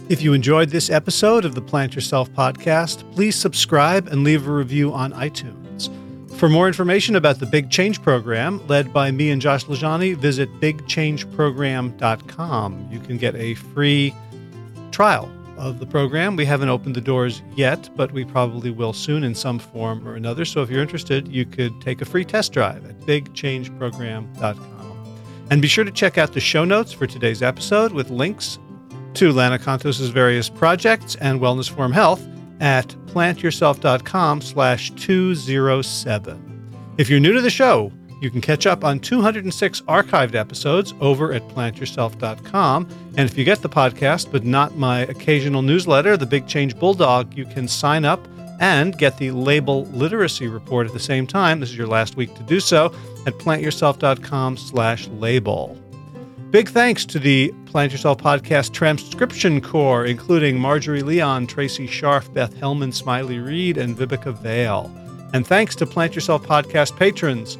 If you enjoyed this episode of the Plant Yourself podcast, please subscribe and leave a review on iTunes. For more information about the Big Change Program, led by me and Josh LaJaunie, visit bigchangeprogram.com. You can get a free trial of the program. We haven't opened the doors yet, but we probably will soon in some form or another. So if you're interested, you could take a free test drive at bigchangeprogram.com. And be sure to check out the show notes for today's episode with links to Lana Contos' various projects and Wellness Forum Health at plantyourself.com slash 207. If you're new to the show, you can catch up on 206 archived episodes over at plantyourself.com. And if you get the podcast, but not my occasional newsletter, The Big Change Bulldog, you can sign up and get the label literacy report at the same time. This is your last week to do so at plantyourself.com slash label. Big thanks to the Plant Yourself Podcast transcription corps, including Marjorie Leon, Tracy Scharf, Beth Hellman, Smiley Reed, and Vivica Vale. And thanks to Plant Yourself Podcast patrons.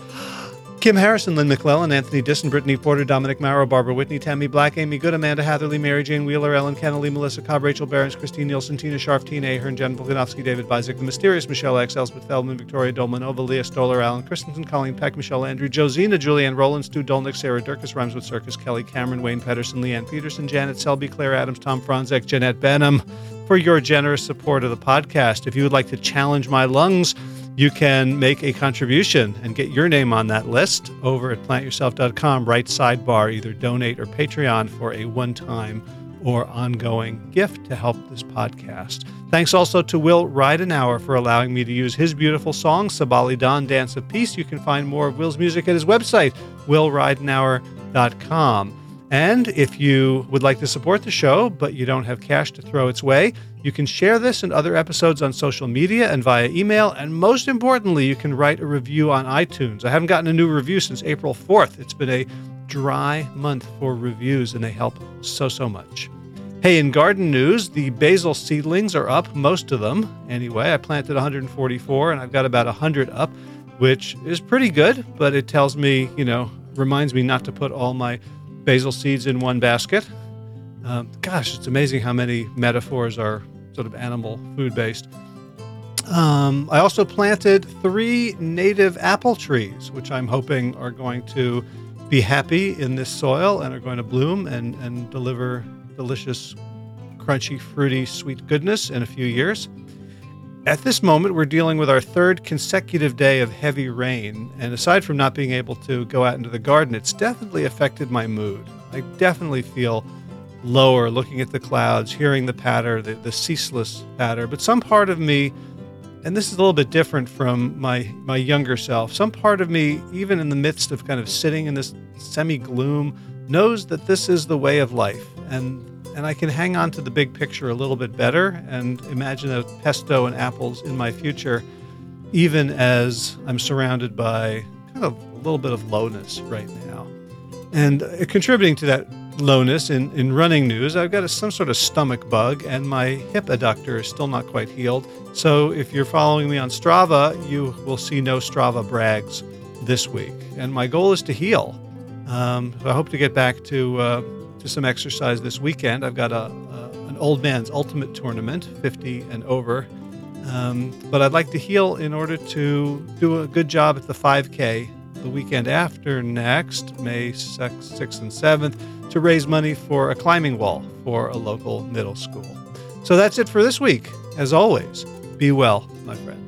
Kim Harrison, Lynn McClellan, Anthony Disson, Brittany Porter, Dominic Marrow, Barbara Whitney, Tammy Black, Amy Good, Amanda Hatherley, Mary Jane Wheeler, Ellen Kennelly, Melissa Cobb, Rachel Behrens, Christine Nielsen, Tina Sharf, Tina Ahern, Jen Volkanovsky, David Bizek, The Mysterious Michelle X, Elspeth Feldman, Victoria Dolmanova, Leah Stoller, Alan Christensen, Colleen Peck, Michelle Andrew, Josina, Julianne Roland, Stu Dolnick, Sarah Durkis, Rhymes with Circus, Kelly Cameron, Wayne Pedersen, Leanne Peterson, Janet Selby, Claire Adams, Tom Franzek, Jeanette Benham, for your generous support of the podcast. If you would like to challenge my lungs, You can make a contribution and get your name on that list over at plantyourself.com, right sidebar, either donate or Patreon for a one time or ongoing gift to help this podcast. Thanks also to Will Ridenour for allowing me to use his beautiful song, Sabali Don Dance of Peace. You can find more of Will's music at his website, willridenour.com. And if you would like to support the show, but you don't have cash to throw its way, you can share this and other episodes on social media and via email. And most importantly, you can write a review on iTunes. I haven't gotten a new review since April 4th. It's been a dry month for reviews, and they help so, so much. Hey, in garden news, the basil seedlings are up, most of them. Anyway, I planted 144 and I've got about 100 up, which is pretty good, but it tells me, you know, reminds me not to put all my basil seeds in one basket. Um, gosh, it's amazing how many metaphors are sort of animal food based. Um, I also planted three native apple trees, which I'm hoping are going to be happy in this soil and are going to bloom and, and deliver delicious, crunchy, fruity, sweet goodness in a few years. At this moment, we're dealing with our third consecutive day of heavy rain, and aside from not being able to go out into the garden, it's definitely affected my mood. I definitely feel lower looking at the clouds, hearing the patter, the, the ceaseless patter. But some part of me, and this is a little bit different from my, my younger self, some part of me, even in the midst of kind of sitting in this semi gloom, knows that this is the way of life. And and I can hang on to the big picture a little bit better and imagine a pesto and apples in my future, even as I'm surrounded by kind of a little bit of lowness right now. And uh, contributing to that lowness in, in running news, I've got a, some sort of stomach bug, and my hip adductor is still not quite healed. So if you're following me on Strava, you will see no Strava brags this week. And my goal is to heal. Um, I hope to get back to. Uh, to some exercise this weekend. I've got a, a an old man's ultimate tournament, 50 and over. Um, but I'd like to heal in order to do a good job at the 5K the weekend after next, May 6th and 7th, to raise money for a climbing wall for a local middle school. So that's it for this week. As always, be well, my friend.